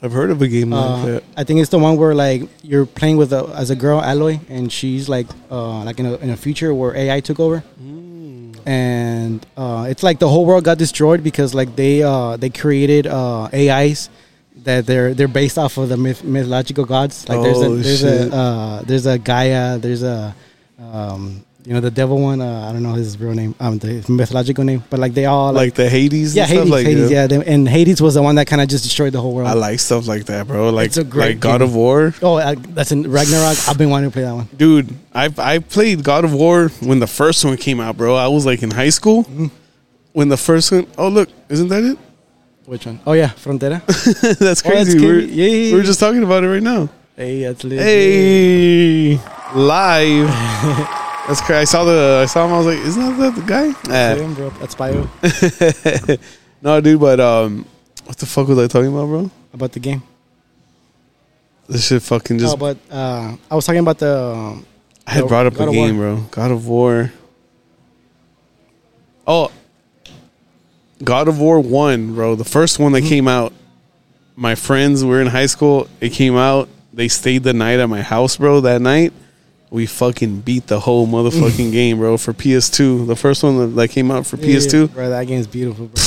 I've heard of a game like Uh, that. I think it's the one where like you're playing with a, as a girl Aloy, and she's like uh, like in a in a future where AI took over, and uh, it's like the whole world got destroyed because like they uh, they created uh, AIs that they're they're based off of the myth, mythological gods. Like there's Oh, a there's shit. a uh, there's a Gaia, there's a um, you know, the devil one. Uh, I don't know his real name, um, the mythological name, but like they all like the Hades. yeah, and stuff, Hades, like, Hades, yeah. they- and Hades was the one that kind of just destroyed the whole world. I like stuff like that, bro. Like It's a great like God game. of War, oh, uh, that's in Ragnarok. I've been wanting to play that one. dude. I I played God of War when the first one came out, bro. I was like in high school Mm-hmm. when the first one. Oh look, isn't that it? Which one? Oh yeah, Frontera. <laughs> that's Oh, that's crazy. we're, crazy. Yeah, yeah, we were yeah. just talking about it right now. hey, that's. Hey, live. <laughs> That's crazy. I saw the I saw him. I was like, isn't that the guy? That's Eh. him, bro. That's Bio <laughs> no, dude. But um, what the fuck was I talking about, bro? about the game. This shit fucking just. oh, but uh, I was talking about the. Um, I had the brought up God a of War. game, bro. God of War. Oh, God of War one, bro. The first one that Mm-hmm. came out. My friends were in high school. It came out. They stayed the night at my house, bro. That night, we fucking beat the whole motherfucking <laughs> game, bro. For PS2, the first one that, came out for Yeah, PS2. bro. That game's beautiful, bro.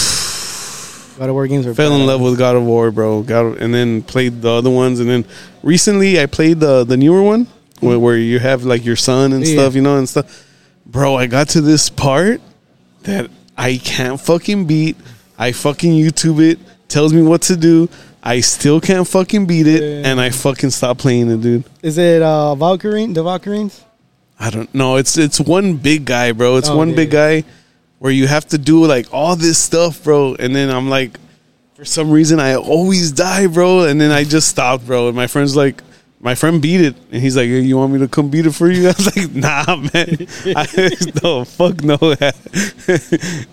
God of War games are Fell in love with God of War, bro. God, and then played the other ones, and then recently I played the the newer one where, where you have like your son and Yeah. stuff, you know, and stuff. Bro, I got to this part that I can't fucking beat. I fucking YouTube it, tells me what to do. I still can't fucking beat it, Yeah. and I fucking stop playing it, dude. Is it uh, Valkyrie? The Valkyries? I don't know. It's it's one big guy, bro. It's Oh, one yeah, big yeah. guy where you have to do like all this stuff, bro. And then I'm like, for some reason, I always die, bro. And then I just stopped, bro. And my friend's like, my friend beat it, and he's like, hey, "You want me to come beat it for you?" <laughs> I was like, "Nah, man. <laughs> I, <laughs> no, fuck no,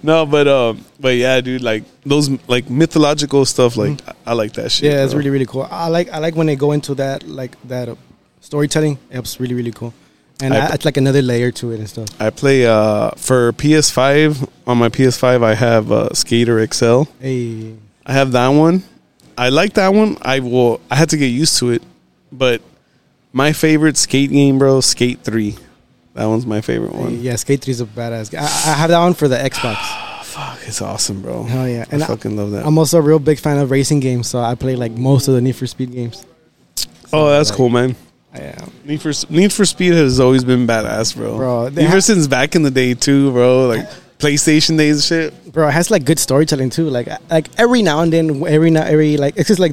no." But um, but yeah, dude, like those like mythological stuff, like I, I like that shit. Mm-hmm. Yeah, it's bro. really really cool. I like I like when they go into that like that uh, storytelling. It's really really cool, and I- I, it's like another layer to it and stuff. I play uh for PS5 on my PS5. I have uh, Skater XL. Hey, I have that one. I like that one. I will. I had to get used to it, but my favorite skate game, bro, Skate Three. That one's my favorite one. yeah, Skate 3 is a badass. game. I, I have that one for the Xbox. Oh, <sighs> fuck, it's awesome, bro. Hell yeah, I and I, fucking love that. I'm also a real big fan of racing games, so I play like most of the Need for Speed games. oh, that's cool, man. I am. Need for Need for Speed has always been badass, bro. Bro, ever ha- since back in the day too, bro. Like PlayStation days and shit. bro. It has like good storytelling too. Like like every now and then, every now every like it's just like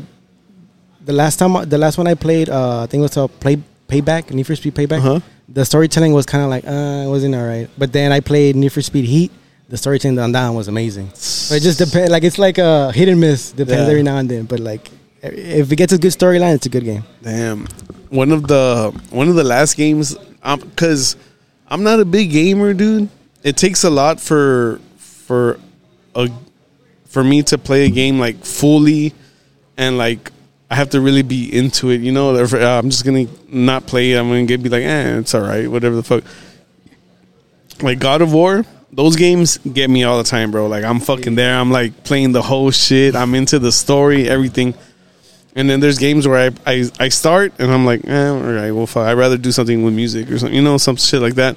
the last time the last one I played, uh, I think it was a play payback, Need for Speed payback. Uh-huh. The storytelling was kind of like uh, it wasn't alright. But then I played Need for Speed Heat. The storytelling on that one was amazing. But it just depends. Like it's like a hit and miss. Depends Yeah. every now and then. But like if it gets a good storyline, it's a good game. Damn. One of the one of the last games um cuz I'm not a big gamer, dude. It takes a lot for for a for me to play a game like fully and like I have to really be into it, you know. Uh, I'm just gonna not play it. I'm gonna get be like, eh, it's all right, whatever the fuck. Like God of War, those games get me all the time, bro. Like I'm fucking there. I'm like playing the whole shit. I'm into the story, everything. And then there's games where I, I, I start and I'm like, eh, all right, well, fuck. I'd rather do something with music or something, you know, some shit like that.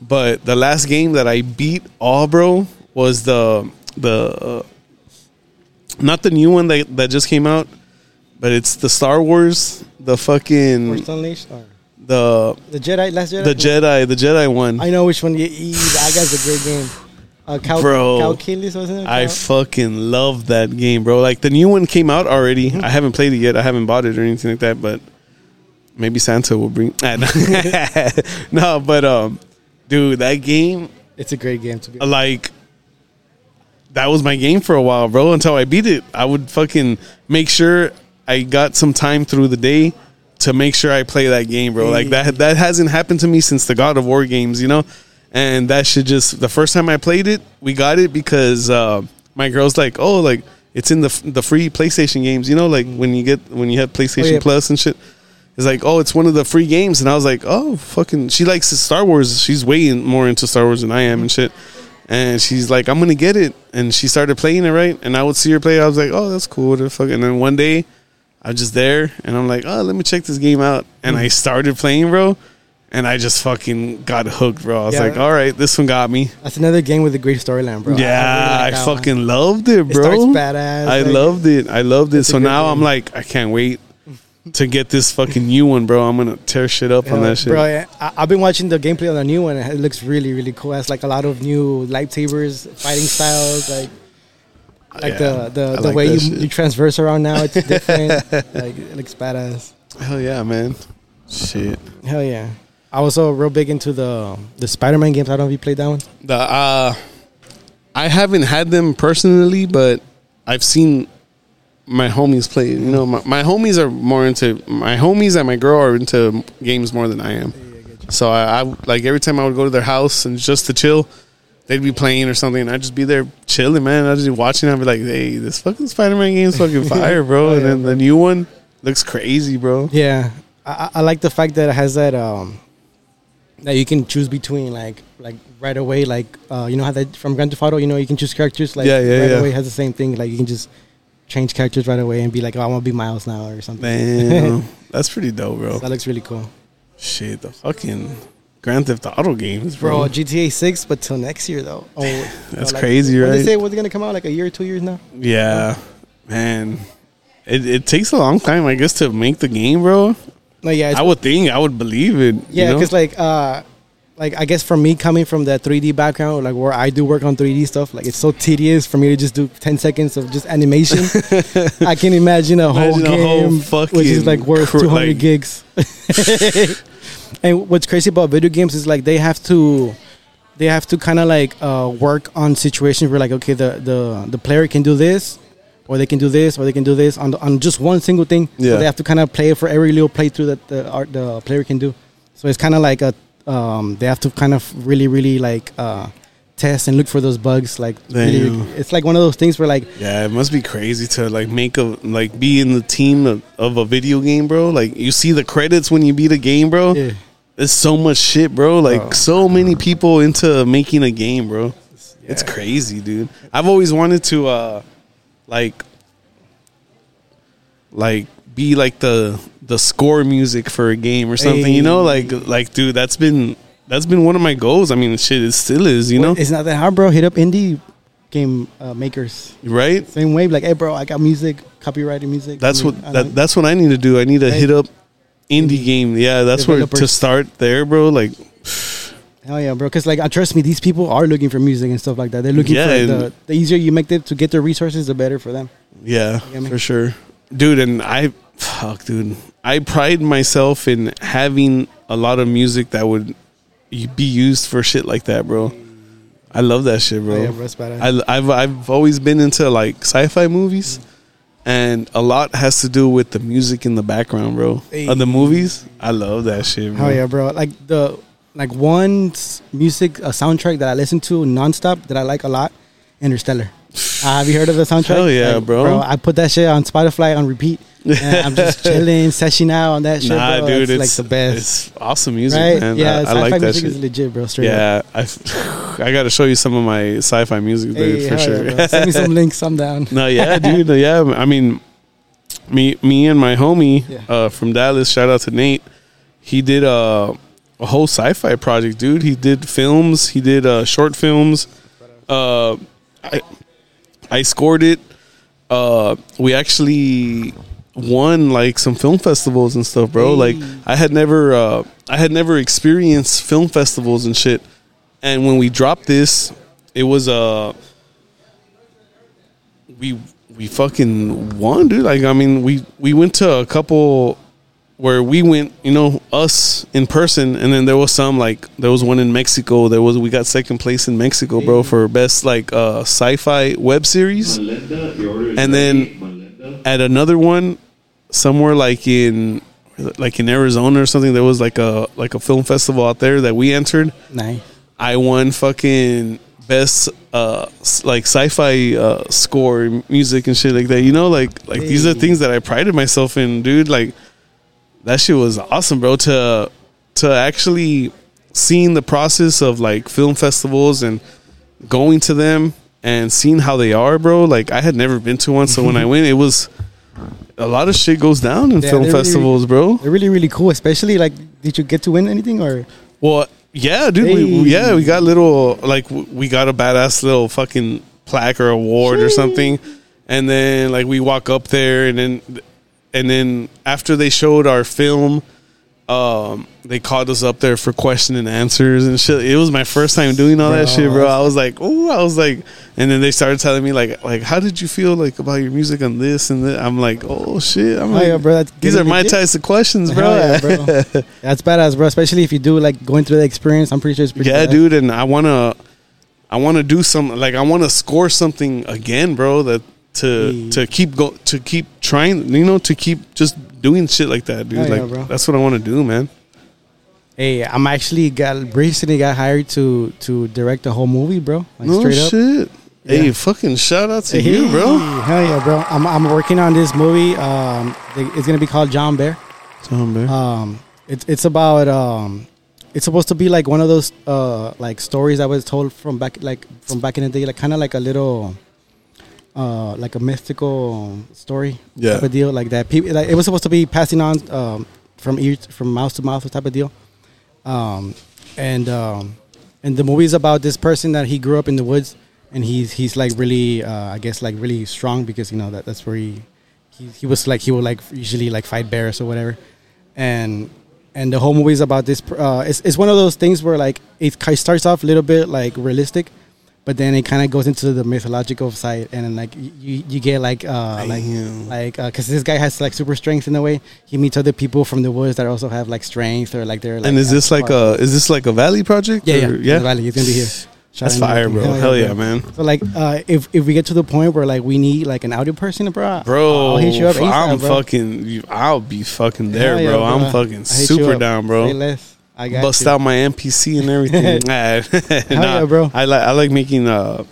But the last game that I beat all, bro, was the the uh, not the new one that that just came out, but it's the Star Wars, the fucking Force Unleashed or the the Jedi Last Jedi. the Jedi, the Jedi one. I know which one. You, you, that guy's a great game. Uh, Cal, Bro, Cal Kestis wasn't it? I fucking love that game, bro. Like the new one came out already. I haven't played it yet. I haven't bought it or anything like that, but maybe Santa will bring. No. <laughs> <laughs> no, but um, dude, that game, it's a great game to be. like, that was my game for a while, bro. Until I beat it, I would fucking make sure I got some time through the day to make sure I play that game, bro. Like that that hasn't happened to me since the God of War games, you know. And that should just the first time I played it, we got it because uh, my girl's like, oh, like it's in the the free PlayStation games, you know, like when you get when you have PlayStation yeah. Plus and shit. It's like, oh, it's one of the free games, and I was like, oh, fucking. She likes Star Wars. She's way in, more into Star Wars than I am and shit. And she's like, I'm gonna get it. And she started playing it right, and I would see her play. I was like, oh, that's cool. What the fuck? And then one day, I was just there, and I'm like, oh, let me check this game out. And mm. I started playing, bro. And I just fucking got hooked, bro. I was Yeah. like, all right, this one got me. That's another game with a great storyline, bro. Yeah, I, really like that one. fucking loved it, It bro. starts badass. I like- loved it. I loved it. It's a So good now I'm game. like, I can't wait to get this fucking new one, bro. I'm gonna tear shit up on that shit. Bro, yeah, I, I've been watching the gameplay on the new one. and It looks really, really cool. It has like a lot of new lightsabers, fighting styles, like like Yeah, the the, I the like way you, shit. you transverse around now. It's <laughs> different. like it looks badass. Hell yeah, man. Shit. Hell yeah. I was also real big into the the Spider-Man games. I don't know if you played that one. The uh, I haven't had them personally, but I've seen my homies play. You know, my, my homies are more into my homies and my girl are into games more than I am. So I, I like every time I would go to their house and just to chill, they'd be playing or something, and I'd just be there chilling, man. I'd just be watching. I'd be like, "Hey, this fucking Spider Man game's fucking <laughs> fire, bro!" Oh, and yeah, then the new one looks crazy, bro. Yeah, I, I- like the fact that it has that um that you can choose between like like right away like uh you know how that from Grand Theft Auto you know you can choose characters like Yeah, yeah, right yeah. away has the same thing like you can just change characters right away and be like oh I want to be Miles now or something. Man, <laughs> that's pretty dope, bro. that looks really cool, Shit, the fucking Grand Theft Auto games, bro. bro. GTA Six, but till next year though. Oh, <laughs> That's like, crazy, what They right? say was gonna come out like a year or two years now. Yeah, man. It, it takes a long time, I guess, to make the game, bro. No, yeah, I would think, I would believe it. yeah, you know? because like uh. Like I guess for me coming from that 3D background, like where I do work on 3D stuff, like it's so tedious for me to just do 10 seconds of just animation. <laughs> I can imagine a whole Imagine a whole game, which is like worth cr- 200 like- gigs. <laughs> and what's crazy about video games is like they have to, they have to kind of like uh, work on situations where like okay the the the player can do this, or they can do this, or they can do this on the, on just one single thing. Yeah. So they have to kind of play it for every little playthrough that the art the player can do. So it's kind of like a um, they have to kind of really really like uh, test and look for those bugs. Like really, it's like one of those things where like yeah, it must be crazy to like make a like be in the team of, of a video game, bro. Like you see the credits when you beat a game, bro. yeah, There's so much shit, bro. Like Bro. so many people into making a game, bro. It's crazy, dude. I've always wanted to uh like like be like the the score music for a game or something, you know? Like like dude, that's been that's been one of my goals. I mean, shit, it still is, you know? it's not that hard, bro. Hit up indie game uh, makers. Right? Same way, like, hey, bro, I got music, copyrighted music. That's what that, that's what I need to do. I need to Right. hit up indie game. Yeah, that's where to start there, bro. Like <sighs> Hell yeah, bro. Because like, uh, trust me, these people are looking for music and stuff like that. They're looking Yeah, for the the easier you make them to get their resources, the better for them. Yeah, get me? for sure, dude. And I, fuck, dude, I pride myself in having a lot of music that would be used for shit like that, bro. I love that shit, bro. Oh, yeah, bro. I, I've I've always been into like sci-fi movies, and a lot has to do with the music in the background, bro. Of the movies, I love that shit, bro. Hell yeah, bro. Like the like one music a soundtrack that I listen to nonstop that I like a lot, Interstellar. <sighs> Uh, have you heard of the soundtrack? Hell yeah, Like, bro. I put that shit on Spotify on repeat. I'm just chilling, <laughs> seshing out on that shit, Nah, bro. dude, it's, it's like the best. It's awesome music, right? man. Yeah, I, I like that music shit. is legit, bro. Straight up. Yeah, I, <sighs> I got to show you some of my sci-fi music, dude, Hey, for sure. yeah. Send me some links. I'm down. no, yeah, dude, yeah. I mean, me, me, and my homie Yeah. uh, from Dallas. Shout out to Nate. He did uh, a whole sci-fi project, dude. He did films. He did uh, short films. Uh, I, I scored it. Uh, we actually won like some film festivals and stuff, bro. Like I had never, uh, I had never experienced film festivals and shit. And when we dropped this, it was uh we we fucking won, dude. Like I mean, we we went to a couple where we went, you know, us in person, and then there was some like there was one in Mexico. There was we got second place in Mexico, bro, for best like uh sci-fi web series. and then At another one, somewhere like in like in Arizona or something, there was like a like a film festival out there that we entered. Nice. I won fucking best uh like sci-fi uh score music and shit like that. You know, like like these are things that I prided myself in, dude. Like that shit was awesome, bro. To to actually seeing the process of like film festivals and going to them and seeing how they are, bro. Like I had never been to one, so when I went, it was a lot of shit goes down in Yeah, film they're really- festivals, bro. They're really really cool. Especially like, did you get to win anything or? Well, yeah, dude. Hey. we- yeah, we got little like we got a badass little fucking plaque or award or something, and then like we walk up there, and then and then after they showed our film, um, they called us up there for question and answers and shit. It was my first time doing all that shit, bro. I was like, oh, I was like, and then they started telling me like, like, how did you feel like about your music on this and that? I'm like, oh shit, I'm Oh, like, yeah, bro, these are my types of questions, bro. Yeah, <laughs> bro. That's badass, bro. Especially if you do like going through the experience. I'm pretty sure it's pretty. yeah, badass. dude, and I wanna, I wanna do some like I wanna score something again, bro. That to Hey. to keep go to keep trying, you know, to keep just doing shit like that, dude. Hell yeah, like bro. that's what I want to do, man. Hey, I'm actually got recently got hired to to direct the whole movie, bro. Like no straight up. shit. Hey, Yeah. fucking shout out to Hey, you, bro. Hell yeah, bro. I'm I'm working on this movie. Um, it's gonna be called John Bear. Tom Bear. Um, it's it's about um, it's supposed to be like one of those uh like stories I was told from back like from back in the day, like kind of like a little uh like a mystical story Yeah. type of deal like that. People like it was supposed to be passing on um from ear from mouth to mouth type of deal. Um, and um, and the movie is about this person that he grew up in the woods, and he's he's like really uh, I guess like really strong because you know that that's where he he, he was like he would like usually like fight bears or whatever, and and the whole movie is about this. Uh, it's it's one of those things where like it starts off a little bit like realistic, but then it kind of goes into the mythological side, and then like you you get like uh like Damn. like because this guy has like super strength in a way. He meets other people from the woods that also have like strength or like they're like and is this like a is this like a valley project? yeah yeah or- yeah Valley it's gonna be here. <laughs> Shout That's fire, bro. Hell yeah, man. So like, uh, if if we get to the point where like we need like an audio person, bro, Bro, I'll hit you up. ASAP, I'm bro. fucking. you- I'll be fucking there, Hell yeah, bro. I'm fucking I'll hit you super up. down, bro. I got Bust you. out my MPC and everything. <laughs> Nah, yeah, <laughs> bro. I like I like making. uh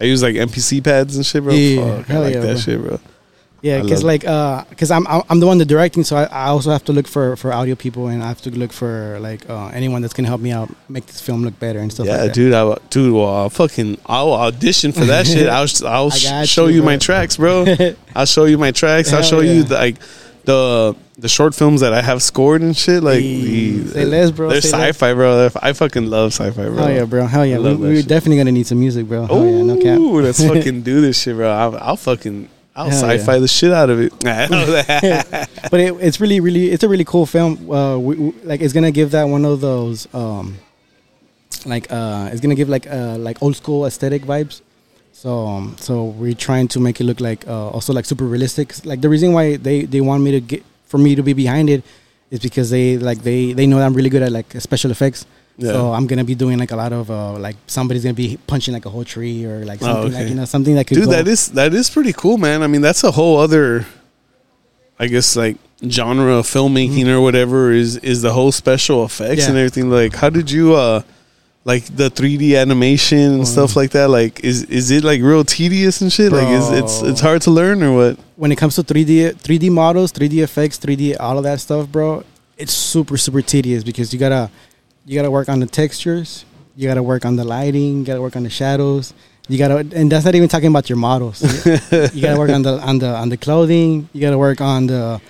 I use like MPC pads and shit, bro. Yeah, Fuck, I like yeah, that bro. shit, bro. Yeah, because like, uh, because I'm I'm the one that directing, so I, I also have to look for for audio people, and I have to look for like uh, anyone that's gonna help me out, make this film look better and stuff. Yeah, like that. dude. I, dude, well, I'll fucking, I'll audition for that shit. <laughs> I'll, I'll show you, you, my tracks, bro. I'll show you my tracks. I'll show you the, like the the short films that I have scored and shit. Like, the, say less, bro, They're say sci-fi, bro. I fucking love sci-fi, bro. Hell yeah, bro. Hell yeah. We, we're definitely gonna need some music, bro. Oh yeah, no cap. Ooh, let's <laughs> fucking do this shit, bro. I'll, I'll fucking, I'll Hell sci-fi yeah. the shit out of it. <laughs> I know that. <laughs> but it, it's really, really, it's a really cool film. Uh, we, we- like it's gonna give that one of those, um, like, uh, it's gonna give like, uh, like old school aesthetic vibes. So, um, so we're trying to make it look like, uh, also like super realistic. Like the reason why they they want me to get for me to be behind it is because they like they they know that I'm really good at like special effects. Yeah. So I'm gonna be doing like a lot of uh, like somebody's gonna be punching like a whole tree or like Oh, something like you know something that could Dude, go- that is that is pretty cool, man. I mean, that's a whole other, I guess, like genre of filmmaking or whatever. Is is the whole special effects Mm-hmm. Yeah. and everything? Like, how did you, uh like the 3D animation and stuff mm. like that? Like, is is it like real tedious and shit? Like, is it's it's hard to learn or what? when it comes to 3D 3D models, 3D effects, 3D all of that stuff, bro, it's super super tedious because you gotta you gotta work on the textures, you gotta work on the lighting, you gotta work on the shadows, you gotta and that's not even talking about your models. <laughs> you gotta work on the on the on the clothing, you gotta work on the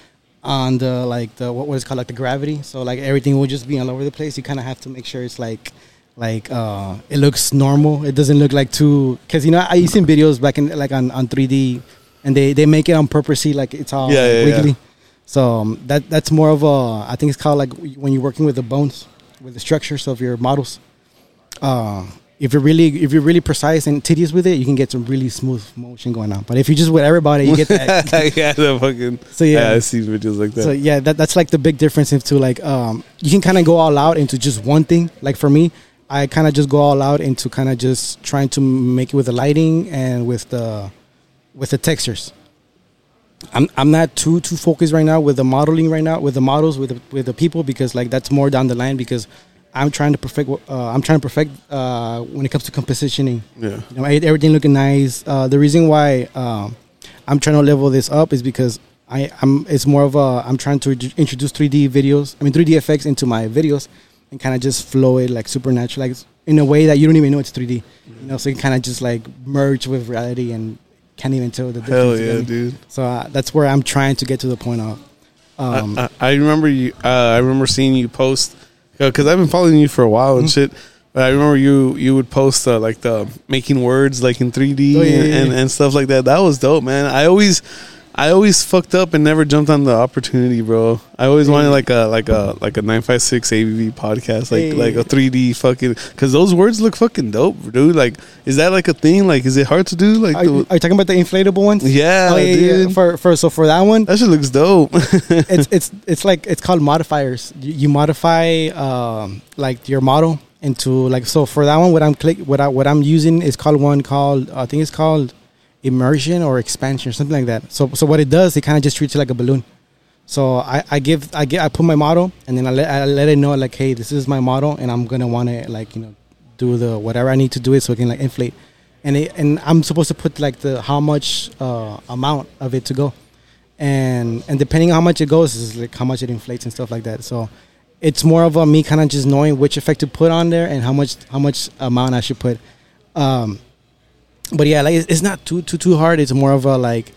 on the like the what was called like the gravity. So like everything will just be all over the place. You kind of have to make sure it's like like uh it looks normal. It doesn't look like too because you know I used seen videos back in like on on 3D and they they make it on purpose like it's all Yeah, yeah, wiggly. yeah. So um, that that's more of a I think it's called like when you're working with the bones with the structures of your models. Uh, if you're really if you're really precise and tedious with it, you can get some really smooth motion going on. But if you just with everybody, you get that. <laughs> yeah, the fucking. So, yeah. I see videos like that. so yeah, that, that's like the big difference into like um, you can kind of go all out into just one thing. Like for me, I kind of just go all out into kind of just trying to make it with the lighting and with the with the textures. I'm I'm not too too focused right now with the modeling right now with the models with the, with the people because like that's more down the line because I'm trying to perfect uh, I'm trying to perfect uh, when it comes to compositioning. yeah. You know, everything looking nice. Uh, the reason why um, I'm trying to level this up is because I, I'm. It's more of a. I'm trying to introduce 3D videos. I mean, 3D effects into my videos and kind of just flow it like supernatural, like in a way that you don't even know it's 3D. You know, so you kind of just like merge with reality and can't even tell the difference. Hell yeah, dude. So uh, that's where I'm trying to get to the point of. Um, I, I, I remember you. Uh, I remember seeing you post because I've been following you for a while Mm-hmm. and shit. But I remember you you would post uh, like the making words like in 3D Oh, yeah, and, yeah, and, and stuff like that. That was dope, man. I always I always fucked up and never jumped on the opportunity, bro. I always wanted like a like a like a nine five six ABV podcast, like Hey. like a three D fucking. Because those words look fucking dope, dude. Like, is that like a thing? Like, is it hard to do? Like, Are, you- the, are you talking about the inflatable ones? yeah, Oh, yeah, yeah. For for so for that one, that shit looks dope. <laughs> it's it's it's like it's called modifiers. You, you modify um, like your model into like so for that one. What I'm click what I what I'm using is called one called I think it's called immersion or expansion or something like that. So so what it does, it kind of just treats it like a balloon. So I, I give I get I put my model and then I let I let it know like hey this is my model and I'm gonna want to like you know do the whatever I need to do it so it can like inflate and it, and I'm supposed to put like the how much uh, amount of it to go and and depending on how much it goes is like how much it inflates and stuff like that so it's more of a me kind of just knowing which effect to put on there and how much how much amount I should put um but yeah like it's, not too too too hard. It's more of a like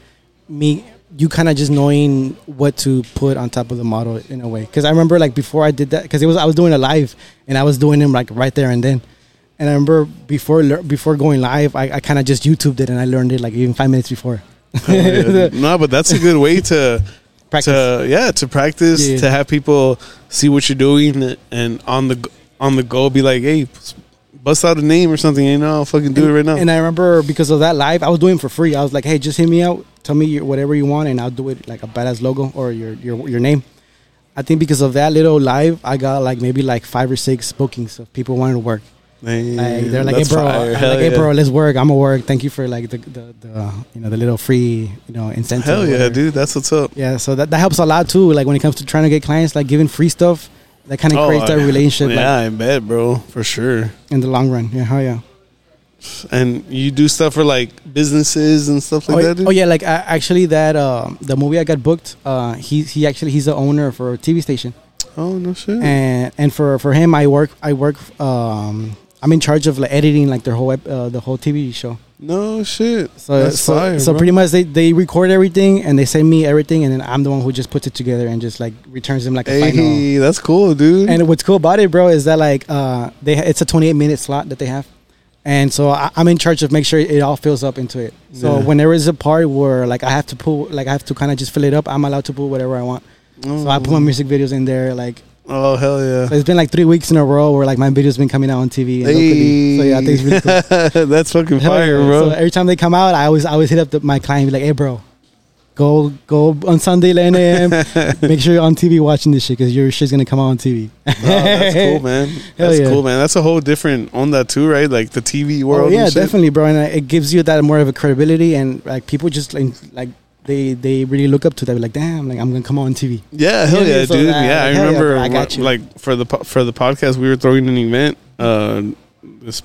me you kind of just knowing what to put on top of the model in a way. Because i remember like before i did that because it was i was doing a live and i was doing them like right there and then. And i remember before before going live i, I kind of just youtubed it and i learned it like even five minutes before. Oh, <laughs> no, but that's a good way to practice. to yeah to practice Yeah. to have people see what you're doing and on the on the go be like hey bust out a name or something you know I'll fucking do it right now And I remember because of that live, I was doing it for free. I was like, "Hey, just hit me out. Tell me your, whatever you want, and I'll do it like a badass logo or your your your name." I think because of that little live, I got like maybe like five or six bookings of people wanting to work. Man, Like they're like, "Hey, bro, fire. I'm Hell like, hey, yeah. bro, let's work. I'm gonna work. Thank you for like the the, the you know the little free you know incentive. hell yeah dude that's what's up Yeah, so that that helps a lot too. Like when it comes to trying to get clients, like giving free stuff, that kind of Oh, creates that relationship yeah like, I bet bro for sure in the long run. Yeah, hell yeah. and you do stuff for like businesses and stuff like oh, that dude? oh yeah, like uh, actually that uh, the movie I got booked. Uh, he he actually he's the owner for a TV station, oh no shit and and for for him I work I work um I'm in charge of like editing like their whole uh, the whole TV show. No shit So that's so, fire so bro. pretty much they they record everything and they send me everything and then I'm the one who just puts it together and just like returns them like a final. hey that's cool dude And what's cool about it, bro, is that like uh, they it's a 28 minute slot that they have, and so I, I'm in charge of make sure it all fills up into it. So Yeah. when there is a part where like I have to pull, like I have to kind of just fill it up, I'm allowed to put whatever I want. So I put my music videos in there. Like oh hell yeah so it's been like three weeks in a row where like my videos been coming out on TV. And locally. So yeah, I think it's really cool. <laughs> that's fucking Hell fire yeah. bro So every time they come out, I always I always hit up the, my client, and be like, "Hey, bro, go go on Sunday 11 a.m. <laughs> Make sure you're on TV watching this shit because your shit's gonna come out on TV." Oh, that's cool, <laughs> man. That's yeah. cool, man. That's a whole different on that too, right? Like the TV world. Oh, yeah, definitely, bro. And uh, it gives you that more of a credibility, and like people just like, like they they really look up to that. Like, damn, like I'm gonna come on TV. Yeah, hell Yeah, yeah, so dude. that- yeah, I hell yeah, remember. bro, I got you. Like for the for the podcast, we were throwing an event, uh, this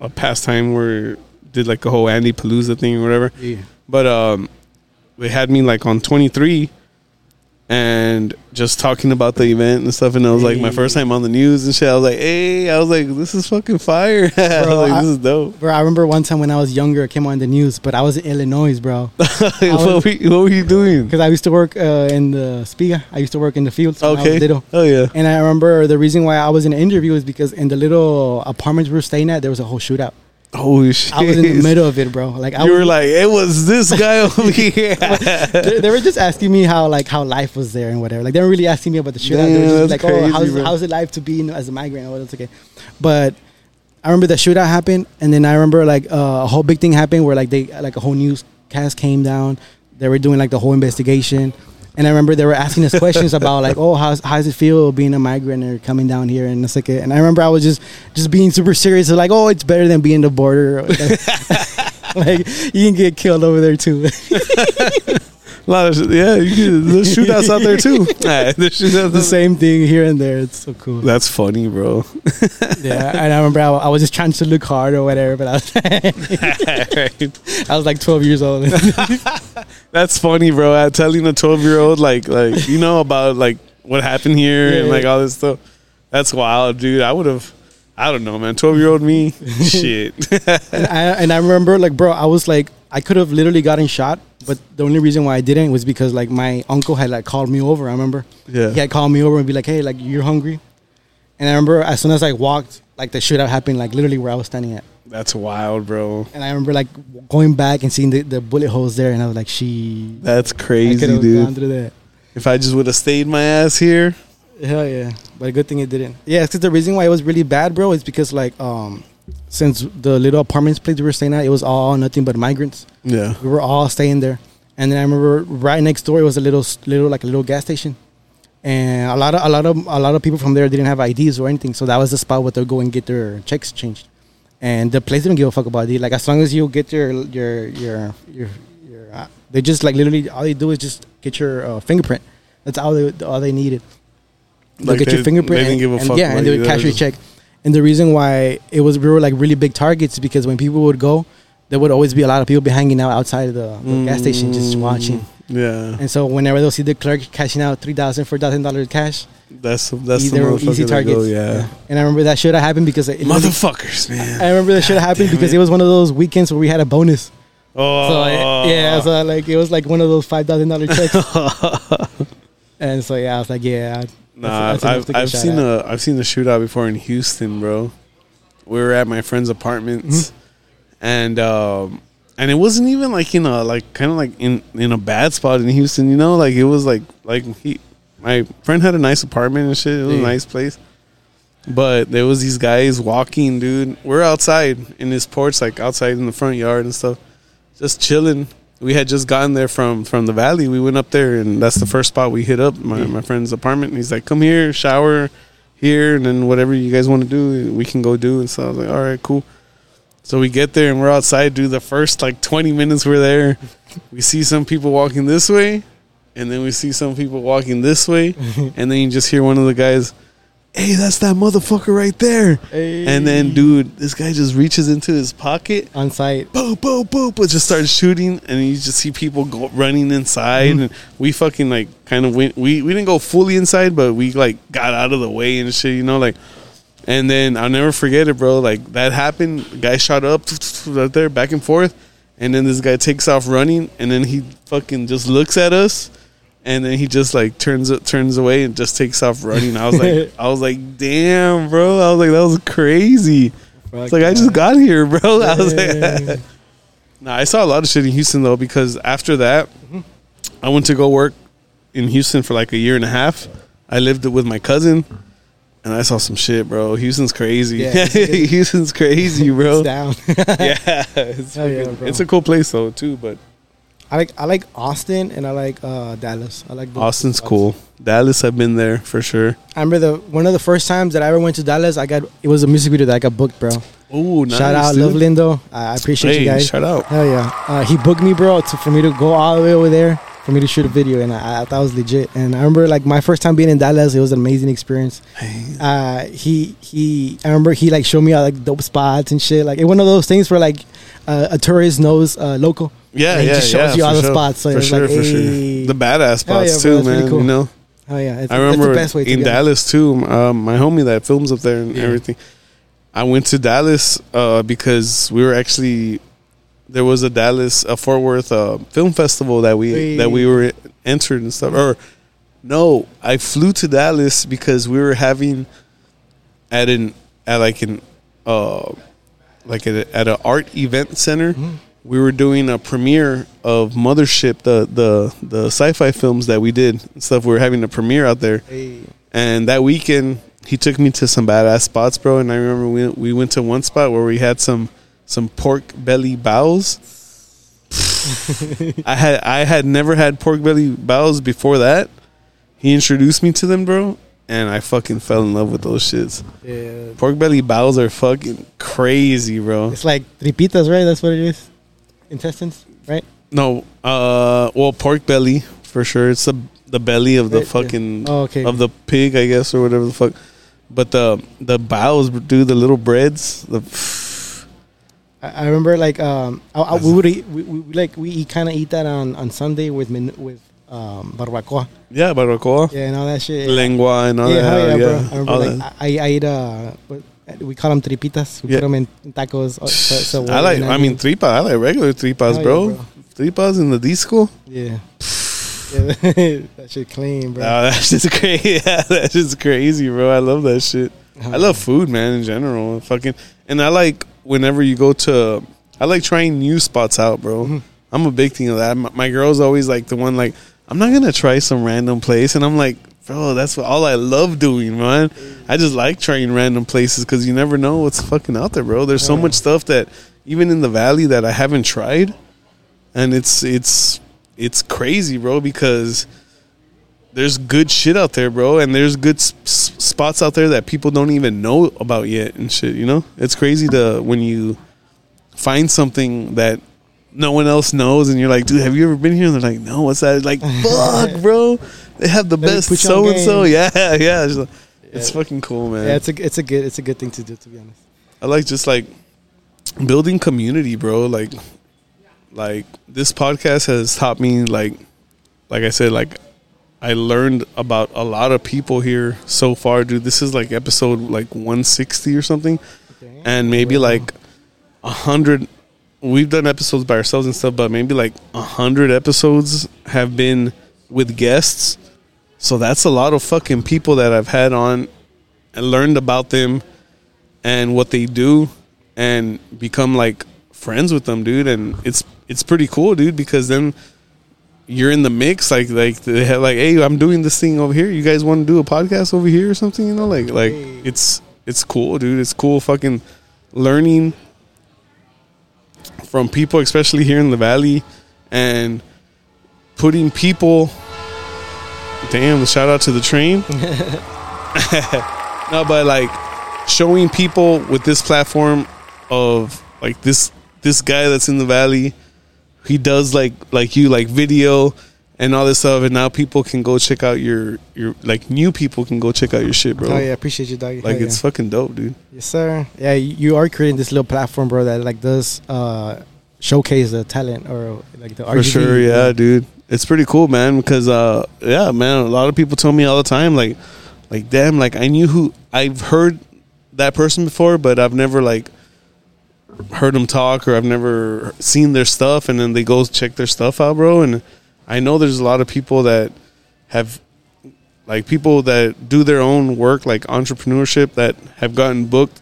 a pastime where did like a whole Andy Palooza thing or whatever. Yeah. But um, they had me like on twenty three. And just talking about the event and stuff, and it was like my first time on the news and shit. I was like, "Hey," I was like, "This is fucking fire!" <laughs> I was Bro, like, I- "This is dope." Bro, I remember one time when I was younger, it came on the news, but I was in Illinois, bro, <laughs> what, were, you- what were you doing? because I used to work uh, in the Spiga. I used to work in the fields I Okay. was little. Oh yeah. And I remember the reason why I was in an interview is because in the little apartments we were staying at, there was a whole shootout. Holy shit. I was in the middle of it, bro. Like I You was, were like, it was this guy <laughs> over here. they, they were just asking me how like how life was there and whatever. Like they were really asking me about the shootout. they were just like, oh, crazy, how's, bro. how's it life to be you know, as a migrant? Oh, that's okay. But I remember the shootout happened, and then I remember like uh, a whole big thing happened where like they like a whole newscast came down. They were doing like the whole investigation. And I remember they were asking us questions about like, oh, how's how does it feel being a migrant or coming down here and it's like, and I remember I was just just being super serious, like, oh, it's better than being the border. <laughs> <laughs> like you can get killed over there too. <laughs> A lot of, yeah, you there's <laughs> shootouts out there too. <laughs> Yeah, there's <laughs> shootouts the same thing here and there. It's so cool. That's funny, bro. yeah, and I remember I, I was just trying to look hard or whatever, but I was, I was like 12 years old. That's funny, bro. Uh, telling a 12 year old like like you know about like what happened here and Yeah. like all this stuff. That's wild, dude. I would have. I don't know, man. 12 year old me, shit. and, I, and I remember, like, bro, I was like, I could have literally gotten shot, but the only reason why I didn't was because like my uncle had like called me over. I remember Yeah. he had called me over and be like, hey, like you're hungry, and I remember as soon as I walked, like the shootout happened, like literally where I was standing at. That's wild, bro. And I remember like going back and seeing the, the bullet holes there, and I was like, "She, That's crazy, could have gone dude. that." If I just would have stayed my ass here, Hell yeah! But a good thing it didn't. Yeah, because the reason why it was really bad, bro, is because like um, since the little apartments place we were staying at, it was all nothing but migrants. yeah, We were all staying there, and then I remember right next door it was a little little like a little gas station, and a lot of a lot of a lot of people from there didn't have IDs or anything, so that was the spot where they'll go and get their checks changed. And the place didn't give a fuck about it. Like as long as you get your your your your, your uh, they just like literally all they do is just get your uh, fingerprint. That's all they all they needed. They'll Like get they- your fingerprint. they didn't give a and, fuck Yeah, and they would cash your check. And the reason why it was we were like really big targets because when people would go, there would always be a lot of people be hanging out outside of the, the gas station just Mm. watching. yeah. And so whenever they'll see the clerk cashing out three thousand, four thousand dollars cash, That's that's easy, the were easy targets. Go, yeah. And I remember that should have happened because it, motherfuckers, man. I remember that should have happened because it. it was one of those weekends where we had a bonus. oh, So I, yeah, so like it was like one of those five thousand dollar checks. <laughs> and so yeah, I was like, yeah. That's- Nah, that's enough I've, I've seen at. a I've seen the shootout before in Houston, bro. We were at my friend's apartments, Mm-hmm. and um, and it wasn't even like in a like kind of like in in a bad spot in Houston, you know, like it was like like he my friend had a nice apartment and shit. It was Yeah. a nice place, but there was these guys walking, dude. We're outside in this porch, like outside in the front yard and stuff, just chilling. We had just gotten there from from the valley. We went up there, and that's the first spot we hit up. My my friend's apartment. And he's like, "Come here, shower here, and then whatever you guys want to do, we can go do." And so I was like, "All right, cool." So we get there and we're outside. Do the first like twenty minutes we're there. We see some people walking this way, and then we see some people walking this way, <laughs> and then you just hear one of the guys, "Hey, that's that motherfucker right there." And then, dude, this guy just reaches into his pocket on site. boop, boop, boop, but just started shooting, and you just see people go running inside, mm-hmm. and we fucking like kind of went. We we didn't go fully inside, but we like got out of the way and shit, you know, like. And then I'll never forget it, bro. Like that happened. Guy shot up right there, back and forth, and then this guy takes off running, and then he fucking just looks at us, and then he just like turns turns away and just takes off running. I was like, <laughs> I was like, damn, bro. I was like, that was crazy. It's like I just got here, bro. <laughs> I was like, <laughs> nah, I saw a lot of shit in Houston though because after that, I went to go work in Houston for like a year and a half. I lived with my cousin, and I saw some shit, bro. Houston's crazy. Yeah, it's- Houston's crazy, bro. It's down. yeah, it's, yeah, bro. it's a cool place though too. But I like I like Austin and I like uh, Dallas. I like both Austin's cool. Dallas, I've been there for sure. I remember the one of the first times that I ever went to Dallas. I got it was a music video that I got booked, bro. Ooh, nice, shout out dude. Love Lindo. I I appreciate Hey, you guys. shout out. Hell yeah. Uh, he booked me, bro, to, for me to go all the way over there for me to shoot a video, and I, I thought it was legit. And I remember like my first time being in Dallas, it was an amazing experience. Uh, he he, I remember he like showed me all like dope spots and shit. Like it one of those things where like uh, a tourist knows uh, local. Yeah, And he yeah, just shows yeah, you all the sure. spots, so for sure, like, for hey. sure. The badass yeah, spots bro, too, man. cool. You know. Oh yeah, it's, I remember the best way to in. Dallas too. Um, my homie that films up there and Yeah. everything. I went to Dallas uh, because we were actually there was a Dallas a Fort Worth uh, film festival that we Hey. that we were entered and stuff. Or no, I flew to Dallas because we were having at an at like an uh like at, a, at an art event center. Mm-hmm. We were doing a premiere of Mothership, the the the sci-fi films that we did and stuff. We were having a premiere out there. Hey. And that weekend, he took me to some badass spots, bro. And I remember we we went to one spot where we had some some pork belly baos. <laughs> I had I had never had pork belly baos before that. He introduced me to them, bro, and I fucking fell in love with those shits. Yeah. Pork belly baos are fucking crazy, bro. It's like tripitas, right? That's what it is. Intestines, right? No, uh, well, pork belly for sure. It's the the belly of the Right, yeah. fucking Oh, okay. of the pig, I guess, or whatever the fuck. But the the baos, dude, the little breads, the I, I remember like um, I, I, we would eat, we, we like we kind of eat that on, on Sunday with min, with um, barbacoa, yeah, barbacoa, yeah, and all that shit. lengua, and all yeah, that. yeah, yeah, bro. I remember all like that. I, I eat uh, we call them tripitas. We Yeah. put them in tacos. uh, So, so I like. I mean, tripa. I like regular tripas, Hell yeah, bro. bro. Tripas in the disco. yeah, yeah, <sighs> <laughs> that shit clean, bro. Oh, that's just crazy. <laughs> Yeah, that's just crazy, bro. I love that shit. Hell I love food, man, in general. Fucking, and I like whenever you go to. I like trying new spots out, bro. Mm-hmm. I'm a big thing of that. My, my girl's always like the one like I'm not gonna try some random place, and I'm like, bro, that's what, all I love doing, man. I just like trying random places because you never know what's fucking out there, bro. There's so much stuff that even in the valley that I haven't tried, and it's it's it's crazy, bro, because there's good shit out there, bro, and there's good spots out there that people don't even know about yet and shit. You know, it's crazy to when you find something that no one else knows, and you're like, dude, have you ever been here? And they're like, no, what's that? Like, <laughs> fuck, bro, they have the Let best put you on so and so. Yeah, <laughs> yeah, it's, it's fucking cool, man. Yeah, it's a it's a good it's a good thing to do to be honest. I like just like building community, bro. Like, like this podcast has taught me, like, like I said, like I learned about a lot of people here so far, dude. This is like episode like 160 or something, Okay. and maybe like a hundred. We've done episodes by ourselves and stuff, but maybe like a hundred episodes have been with guests. So that's a lot of fucking people that I've had on and learned about them and what they do and become like friends with them, dude. And it's it's pretty cool, dude, because then you're in the mix. Like like they have like, hey, I'm doing this thing over here. You guys want to do a podcast over here or something? You know, like like it's it's cool, dude. It's cool, fucking learning from people, especially here in the valley, and putting people. Damn! Shout out to the train. <laughs> <laughs> no, but like showing people with this platform of like this this guy that's in the valley he does like like you like video and all this stuff and now people can go check out your your like new people can go check out your shit bro Oh yeah, appreciate you, dog. like Hell it's yeah. fucking dope dude yes, sir. Yeah, you are creating this little platform, bro, that like does uh showcase the talent or like the for sure yeah dude it's pretty cool man because uh yeah man a lot of people tell me all the time like like damn like i knew who i've heard that person before but i've never like heard them talk or i've never seen their stuff and then they go check their stuff out bro and i know there's a lot of people that have like people that do their own work like entrepreneurship that have gotten booked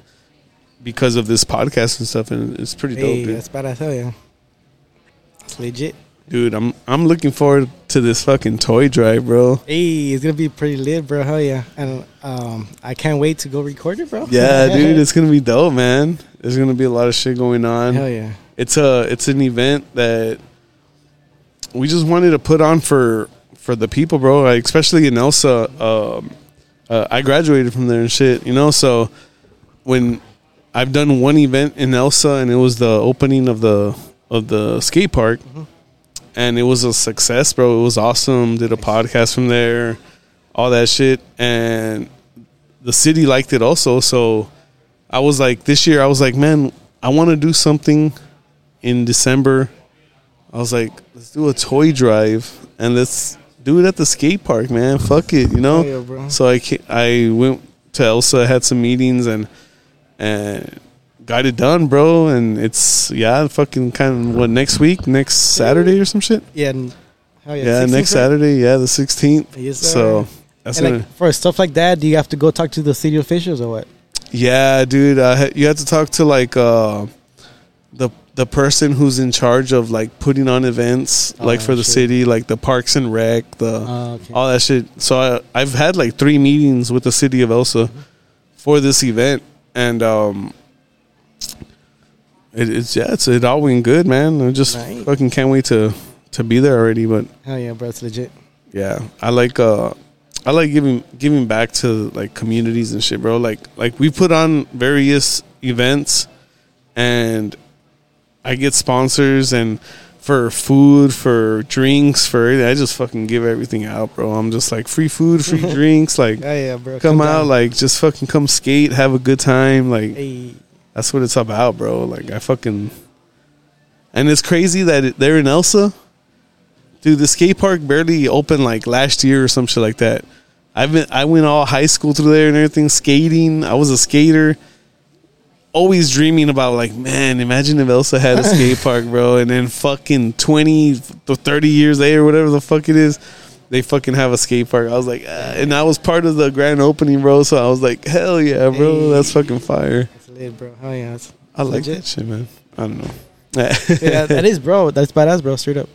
because of this podcast and stuff and it's pretty dope dude. that's bad. I tell you, it's legit. Dude, I'm I'm looking forward to this fucking toy drive, bro. Hey, it's gonna be pretty lit, bro. Hell yeah, and um, I can't wait to go record it, bro. <laughs> Yeah, dude, <laughs> it's gonna be dope, man. There's gonna be a lot of shit going on. hell yeah. It's a it's an event that we just wanted to put on for for the people, bro. Like, especially in Elsa. Um, uh, I graduated from there and shit, you know. So when I've done one event in Elsa, and it was the opening of the of the skate park, and it was a success, bro. It was awesome. Did a podcast from there, all that shit, and the city liked it also. So I was like, this year, I was like, man, I want to do something in December. I was like, let's do a toy drive and let's do it at the skate park, man. Fuck it, you know. Yeah, bro. So I I went to Elsa, had some meetings, and and got it done, bro. And it's yeah, fucking kind of what next week, next Saturday or some shit. Yeah, and, hell yeah. Yeah, 16th, next? Saturday. Yeah, the sixteenth. Yes, so that's And like for stuff like that, do you have to go talk to the city officials or what? Yeah, dude. Uh, you have to talk to like uh, the person who's in charge of like putting on events, Oh, like for the shit. city, like the Parks and Rec, the Oh, okay. all that shit. So I, I've had like three meetings with the city of Elsa for this event, and um, it, it's yeah, it's it all went good, man. I just Nice. fucking can't wait to to be there already. But Hell yeah, bro. It's legit. yeah, I like uh I like giving giving back to like communities and shit, bro. Like like we put on various events and I get sponsors and for food, for drinks, for everything. I just fucking give everything out, bro. I'm just like free food, free <laughs> drinks, like Hell yeah, bro. come out, down. like just fucking come skate, have a good time, like Hey, that's what it's about, bro. Like I fucking, and it's crazy that it, they're in Elsa, dude. The skate park barely opened like last year or some shit like that. I've been, I went all high school through there and everything, skating. I was a skater, always dreaming about like, man, imagine if Elsa had a skate <laughs> park, bro. And then fucking twenty to thirty years later, whatever the fuck it is. They fucking have a skate park. I was like, ah, and I was part of the grand opening, bro. So I was like, hell yeah, bro, Hey. that's fucking fire. it's lit, bro. Hell yeah. It's, I like Legit. that shit, man. I don't know. yeah, that <laughs> is, bro. That's badass, bro. Straight up.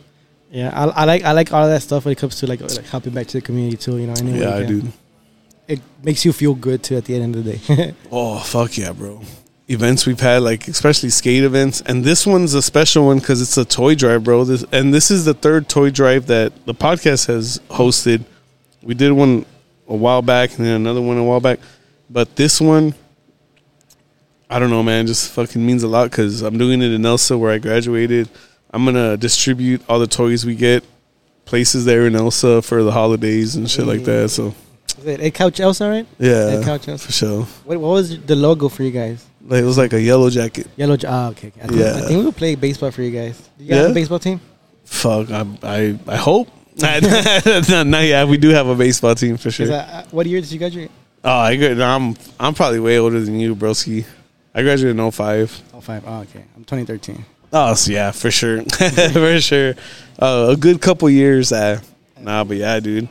Yeah, I, I like I like all of that stuff when it comes to like like helping back to the community too. You know, any way yeah, I do. It makes you feel good too at the end of the day. <laughs> Oh fuck yeah, bro! Events we've had, like especially skate events, and this one's a special one because it's a toy drive, bro. This and this is the third toy drive that the podcast has hosted. We did one a while back, and then another one a while back, but this one, I don't know, man. Just fucking means a lot because I'm doing it in Elsa where I graduated. I'm gonna distribute all the toys we get places there in Elsa for the holidays and shit like that. So Is it Edcouch Elsa, right? yeah, Edcouch Elsa. for sure. What, what was the logo for you guys? Like it was like a yellow jacket. Yellow. Ah, okay. okay. I think, Yeah. I think we'll play baseball for you guys. Do you guys have Yeah? a baseball team? Fuck, I I, I hope. <laughs> no, no, yeah, we do have a baseball team for sure. uh, what year did you graduate? oh, I gra- I'm I'm probably way older than you, broski. I graduated in 05. Oh, five. Oh, okay. I'm 2013. Oh, so yeah, for sure, <laughs> for sure. Uh, a good couple years. Uh, nah, but yeah, dude,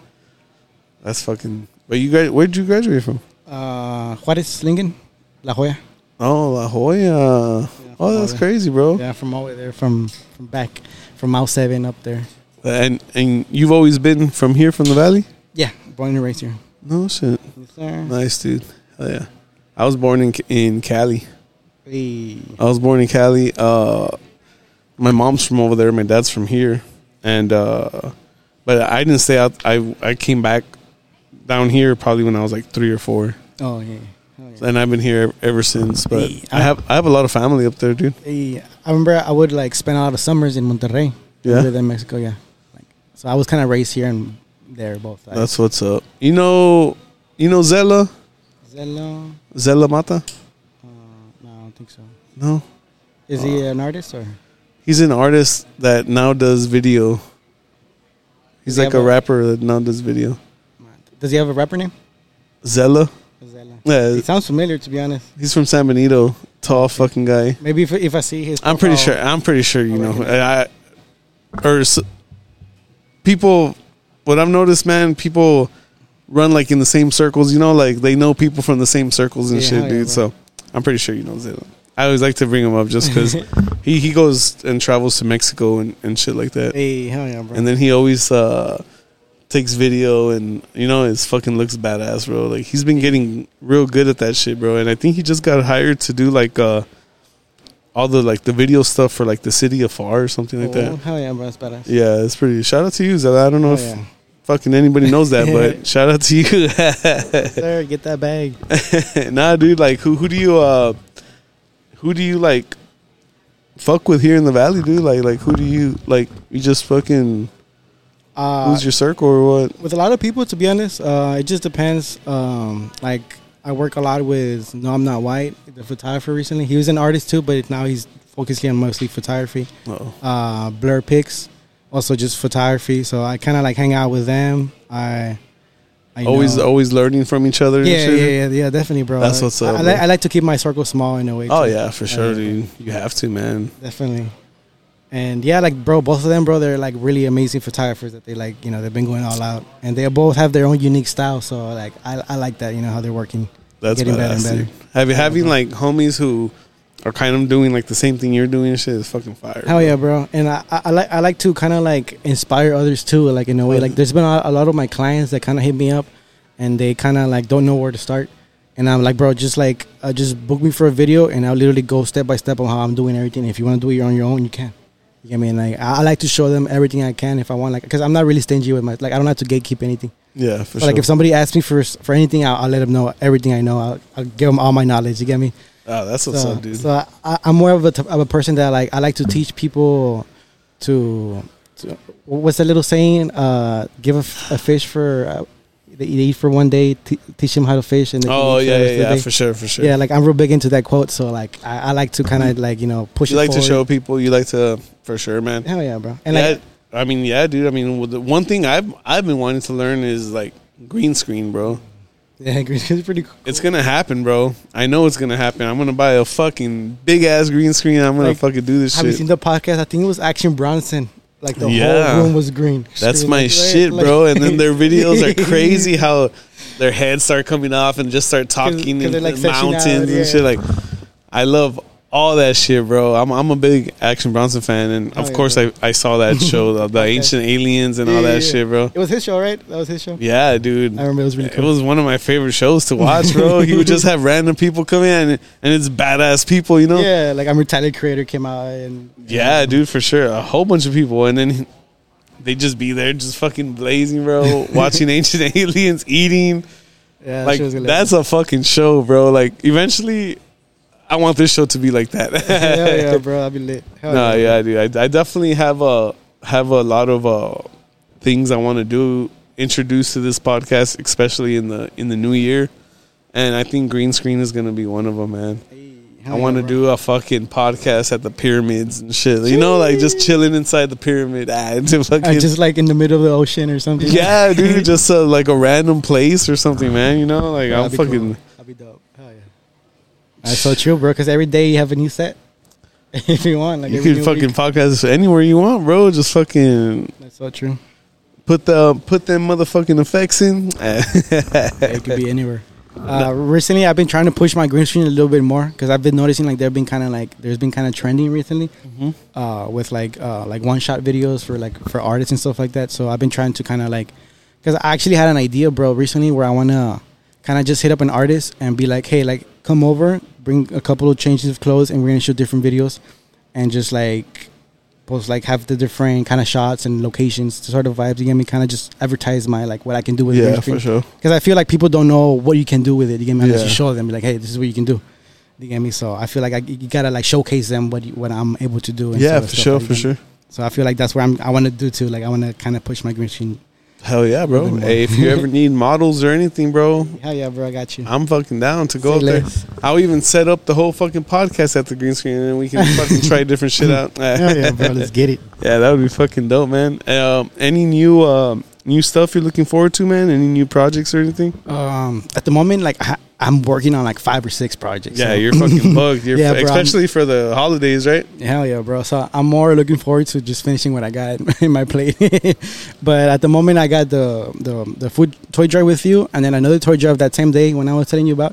that's fucking. But you grad- where'd you graduate from? Uh, Juarez, Lincoln, La Joya. Oh, La Joya. Oh, that's crazy, bro. Yeah, from all the way there, from from back, from Mount Seven up there. And and you've always been from here, from the valley? Yeah, born and raised here. No shit. Yes, sir. Nice, dude. Hell yeah. I was born in in Cali. Hey. I was born in Cali. Uh, my mom's from over there. My dad's from here, and uh, but I didn't stay out. I I came back down here probably when I was like three or four, Oh yeah. Oh, yeah. and I've been here ever since. But Hey, I have I have a lot of family up there, dude. Hey, I remember I would like spend a lot of summers in Monterrey. Yeah? Other than Mexico, yeah. Like, so I was kind of raised here and there both. sides. That's what's up. You know, you know Zella Zello. Zella Mata. Uh, no, I don't think so. No, Is he an artist or? he's an artist that now does video. He's Does like a a- rapper that now does video. Does he have a rapper name? Zella. Zello. Yeah, He sounds familiar, to be honest. he's from San Benito. Tall fucking guy. Maybe if, if I see his, I'm pretty sure. I'm pretty sure you know. I, or s- people. What I've noticed, man, people run like in the same circles. You know, like they know people from the same circles and Yeah, shit, hell yeah, dude. bro. so I'm pretty sure you know Zayla. I always like to bring him up just because <laughs> he he goes and travels to Mexico and, and shit like that. Hey, hell yeah, bro. And then he always uh, takes video and you know his fucking looks badass, bro. Like he's been getting real good at that shit, bro. And I think he just got hired to do like uh all the like the video stuff for like the city of Pharr or something like oh, that. hell yeah, bro. That's badass. Yeah, it's pretty. Shout out to you, Zella. I don't know if yeah. fucking anybody knows that, but <laughs> shout out to you. Sir, get that bag. <laughs> nah, dude. Like who who do you uh who do you like fuck with here in the valley, dude? Like like who do you like? You just fucking Uh, who's your circle or what? with a lot of people, to be honest, uh, it just depends. Um, like I work a lot with No, I'm Not White, the photographer. Recently, he was an artist too, but now he's focusing on mostly photography. Oh. Uh, Blur Pics, also just photography. So I kind of like hang out with them. I, I always know- always learning from each other. yeah, yeah, yeah, yeah, definitely, bro. That's what's up, I. I like to keep my circle small in a way. Oh too. yeah, for sure, Uh, dude. You have to, man. Definitely. And yeah, like bro, both of them, bro, they're like really amazing photographers that they like, you know, they've been going all out, and they both have their own unique style. So like, I, I like that, you know, how they're working. That's Getting better and better. Have you having like homies who are kind of doing like the same thing you're doing and shit is fucking fire. Hell yeah, bro. And I, I, I like I like to kind of like inspire others too, like in a way. Like there's been a, a lot of my clients that kind of hit me up, and they kind of like don't know where to start. And I'm like, bro, just like uh, just book me for a video, and I'll literally go step by step on how I'm doing everything. If you want to do it on your own, you can. You get me? And like I, I like to show them everything I can if I want, like, because I'm not really stingy with my like I don't have to gatekeep anything. Yeah, for But sure. like if somebody asks me for for anything, I'll, I'll let them know everything I know. I'll, I'll give them all my knowledge. You get me? oh, that's what's so, up, dude. So I, I'm more of a, t- of a person that like I like to teach people to, to what's that little saying? Uh, give a, f- a fish for uh, they eat for one day, t- teach them how to fish, and oh yeah, yeah, rest of the yeah, for sure, for sure. Yeah, like I'm real big into that quote. So like I, I like to kind of mm-hmm. like you know push. you like to show people. You like to, for sure, man. Hell yeah, bro. And yeah, like I mean, yeah, dude. I mean, the one thing I've I've been wanting to learn is like green screen, bro. yeah, <laughs> green screen's pretty cool. It's gonna happen, bro. I know it's gonna happen. I'm gonna buy a fucking big ass green screen. I'm gonna Like, fucking do this Have you seen the podcast? I think it was Action Bronson. Like the Yeah. whole room was green. That's my like, shit, like- bro. And then their videos are <laughs> crazy. How their heads start coming off and just start talking 'cause in like, the mountains out, and shit. Like, I love all that shit, bro. I'm I'm a big Action Bronson fan, and Oh, of yeah, course bro. I, I saw that <laughs> show, the, the ancient aliens and all that yeah, shit, bro. It was his show, right? That was his show. Yeah, dude. I remember it was really Cool. It was one of my favorite shows to watch, bro. he would just have random people come in, and, and it's badass people, you know. Yeah, like I'm retired creator came out and Yeah, dude, for sure. A whole bunch of people, and then they just be there, just fucking blazing, bro. <laughs> watching ancient aliens eating. yeah, that like shit was hilarious. that's a fucking show, bro. Like eventually, I want this show to be like that. <laughs> Hell yeah, <laughs> bro. I'll be lit. Hell no, yeah, dude. I, I definitely have a have a lot of uh things I want to do introduce to this podcast, especially in the in the new year. And I think green screen is gonna be one of them, man. I want to do a fucking podcast at the pyramids and shit. You know, like just chilling inside the pyramid. <laughs> Ah, fucking, just like in the middle of the ocean or something. yeah, dude, just uh, like a random place or something, man. You know, like I'm fucking. Cool. That'd be dope. That's so true, bro. Because every day you have a new set. <laughs> if you want, like You can fucking week. podcast anywhere you want, bro. Just fucking That's so true. put the put them motherfucking effects in. It could be anywhere. <laughs> Uh, recently, I've been trying to push my green screen a little bit more because I've been noticing like they've been kind of like there's been kind of trending recently Mm-hmm. uh, with like uh, like one shot videos for like for artists and stuff like that. So I've been trying to kind of like because I actually had an idea, bro, recently where I want to kind of just hit up an artist and be like, hey, like come over, bring a couple of changes of clothes, and we're gonna shoot different videos, and just like post like have the different kind of shots and locations to sort of vibes. You get me? Kind of just advertise my like what I can do with yeah, green screen for sure. because I feel like people don't know what you can do with it. You get me? Unless Yeah. you show them, like, hey, this is what you can do. You get me? So I feel like I, you gotta like showcase them what you, what I'm able to do. and Yeah, sort of for stuff sure, like for sure. So I feel like that's where I'm. I want to do too. Like I want to kind of push my green screen. Hell yeah, bro. Hey, if you ever need models or anything, bro, Hell yeah, bro! I got you. I'm fucking down to go Say up there. I'll even set up the whole fucking podcast at the green screen, and we can <laughs> fucking try different shit out. Hell yeah, bro! <laughs> Let's get it. Yeah, that would be fucking dope, man. Um, any new um new stuff you're looking forward to, man? Any new projects or anything? Um, at the moment, like I, I'm working on like five or six projects. Yeah, so- you're fucking <laughs> bugged. You're Yeah, bro, I'm- especially for the holidays, right? Hell yeah, bro. So I'm more looking forward to just finishing what I got <laughs> in my plate. <laughs> but at the moment, I got the, the the food toy drive with you, and then another toy drive that same day when I was telling you about.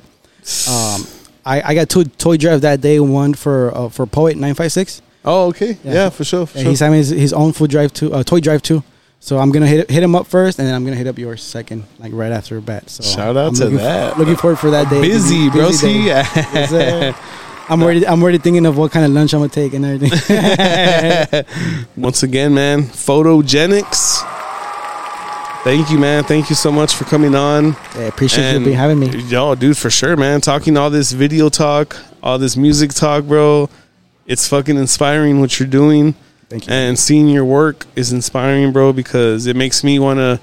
Um, I, I got two toy drive that day. One for uh, for poet nine five six. Oh, okay. Yeah, Yeah. for sure. For And sure. he's having his, his own food drive too, uh, toy drive too. So I'm gonna hit hit him up first, and then I'm gonna hit up yours second, like right after bat. So Shout out I'm to that. looking forward for that day. Busy, bro. day. See. <laughs> I'm already I'm already thinking of what kind of lunch I'm gonna take and everything. <laughs> once again, man, Photogenix. Thank you, man. Thank you so much for coming on. yeah, appreciate And- you being having me. Yo, dude, for sure, man. Talking all this video talk, all this music talk, bro. It's fucking inspiring what you're doing. Thank you. And seeing your work is inspiring, bro, because it makes me want to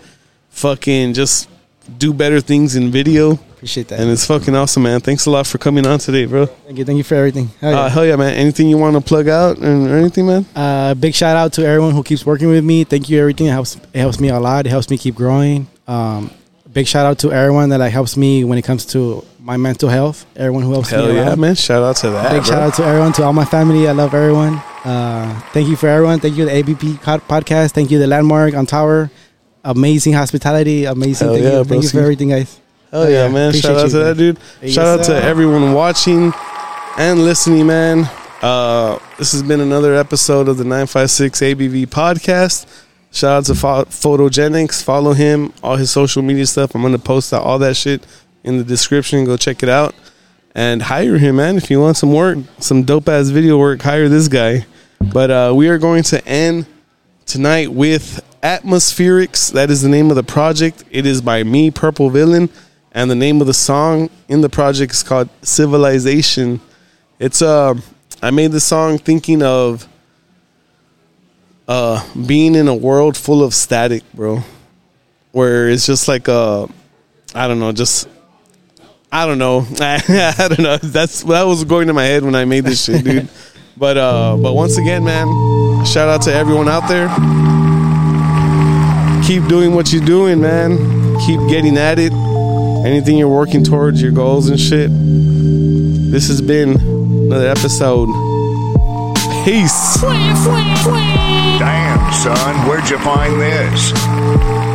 fucking just do better things in video. Appreciate that. And it's fucking awesome, man. Thanks a lot for coming on today, bro. Thank you. Thank you for everything. Hell yeah. Uh, hell yeah, man. Anything you want to plug out and or anything, man? Uh, big shout out to everyone who keeps working with me. Thank you. Everything it helps it helps me a lot. It helps me keep growing. Um, big shout out to everyone that like helps me when it comes to my mental health. Everyone who helps Hell me. yeah, around. man. Shout out to that. Big bro. shout out to everyone, to all my family. I love everyone. Uh, thank you for everyone. Thank you to the ABP podcast. Thank you to the Landmark on Tower. Amazing hospitality. Amazing. Hell thank yeah, you. Thank you for everything, guys. Hell yeah, man. Appreciate Shout out you, to that, dude. Yes, Shout out to everyone watching and listening, man. Uh, this has been another episode of the 956 ABV podcast. Shout out to Photogenix. Follow him, all his social media stuff. I'm going to post out all that shit in the description. Go check it out. And hire him, man. If you want some work, some dope ass video work, hire this guy. But uh, we are going to end tonight with Atmospherics. That is the name of the project. It is by me, Purple Villain, and the name of the song in the project is called Civilization. It's uh I made the song thinking of uh being in a world full of static, bro. Where it's just like uh I don't know, just I don't know. <laughs> I don't know. That's that was going to my head when I made this shit, dude. But uh but once again, man, shout out to everyone out there. Keep doing what you're doing, man. Keep getting at it. Anything you're working towards, your goals and shit. This has been another episode. Peace. Damn, son, where'd you find this?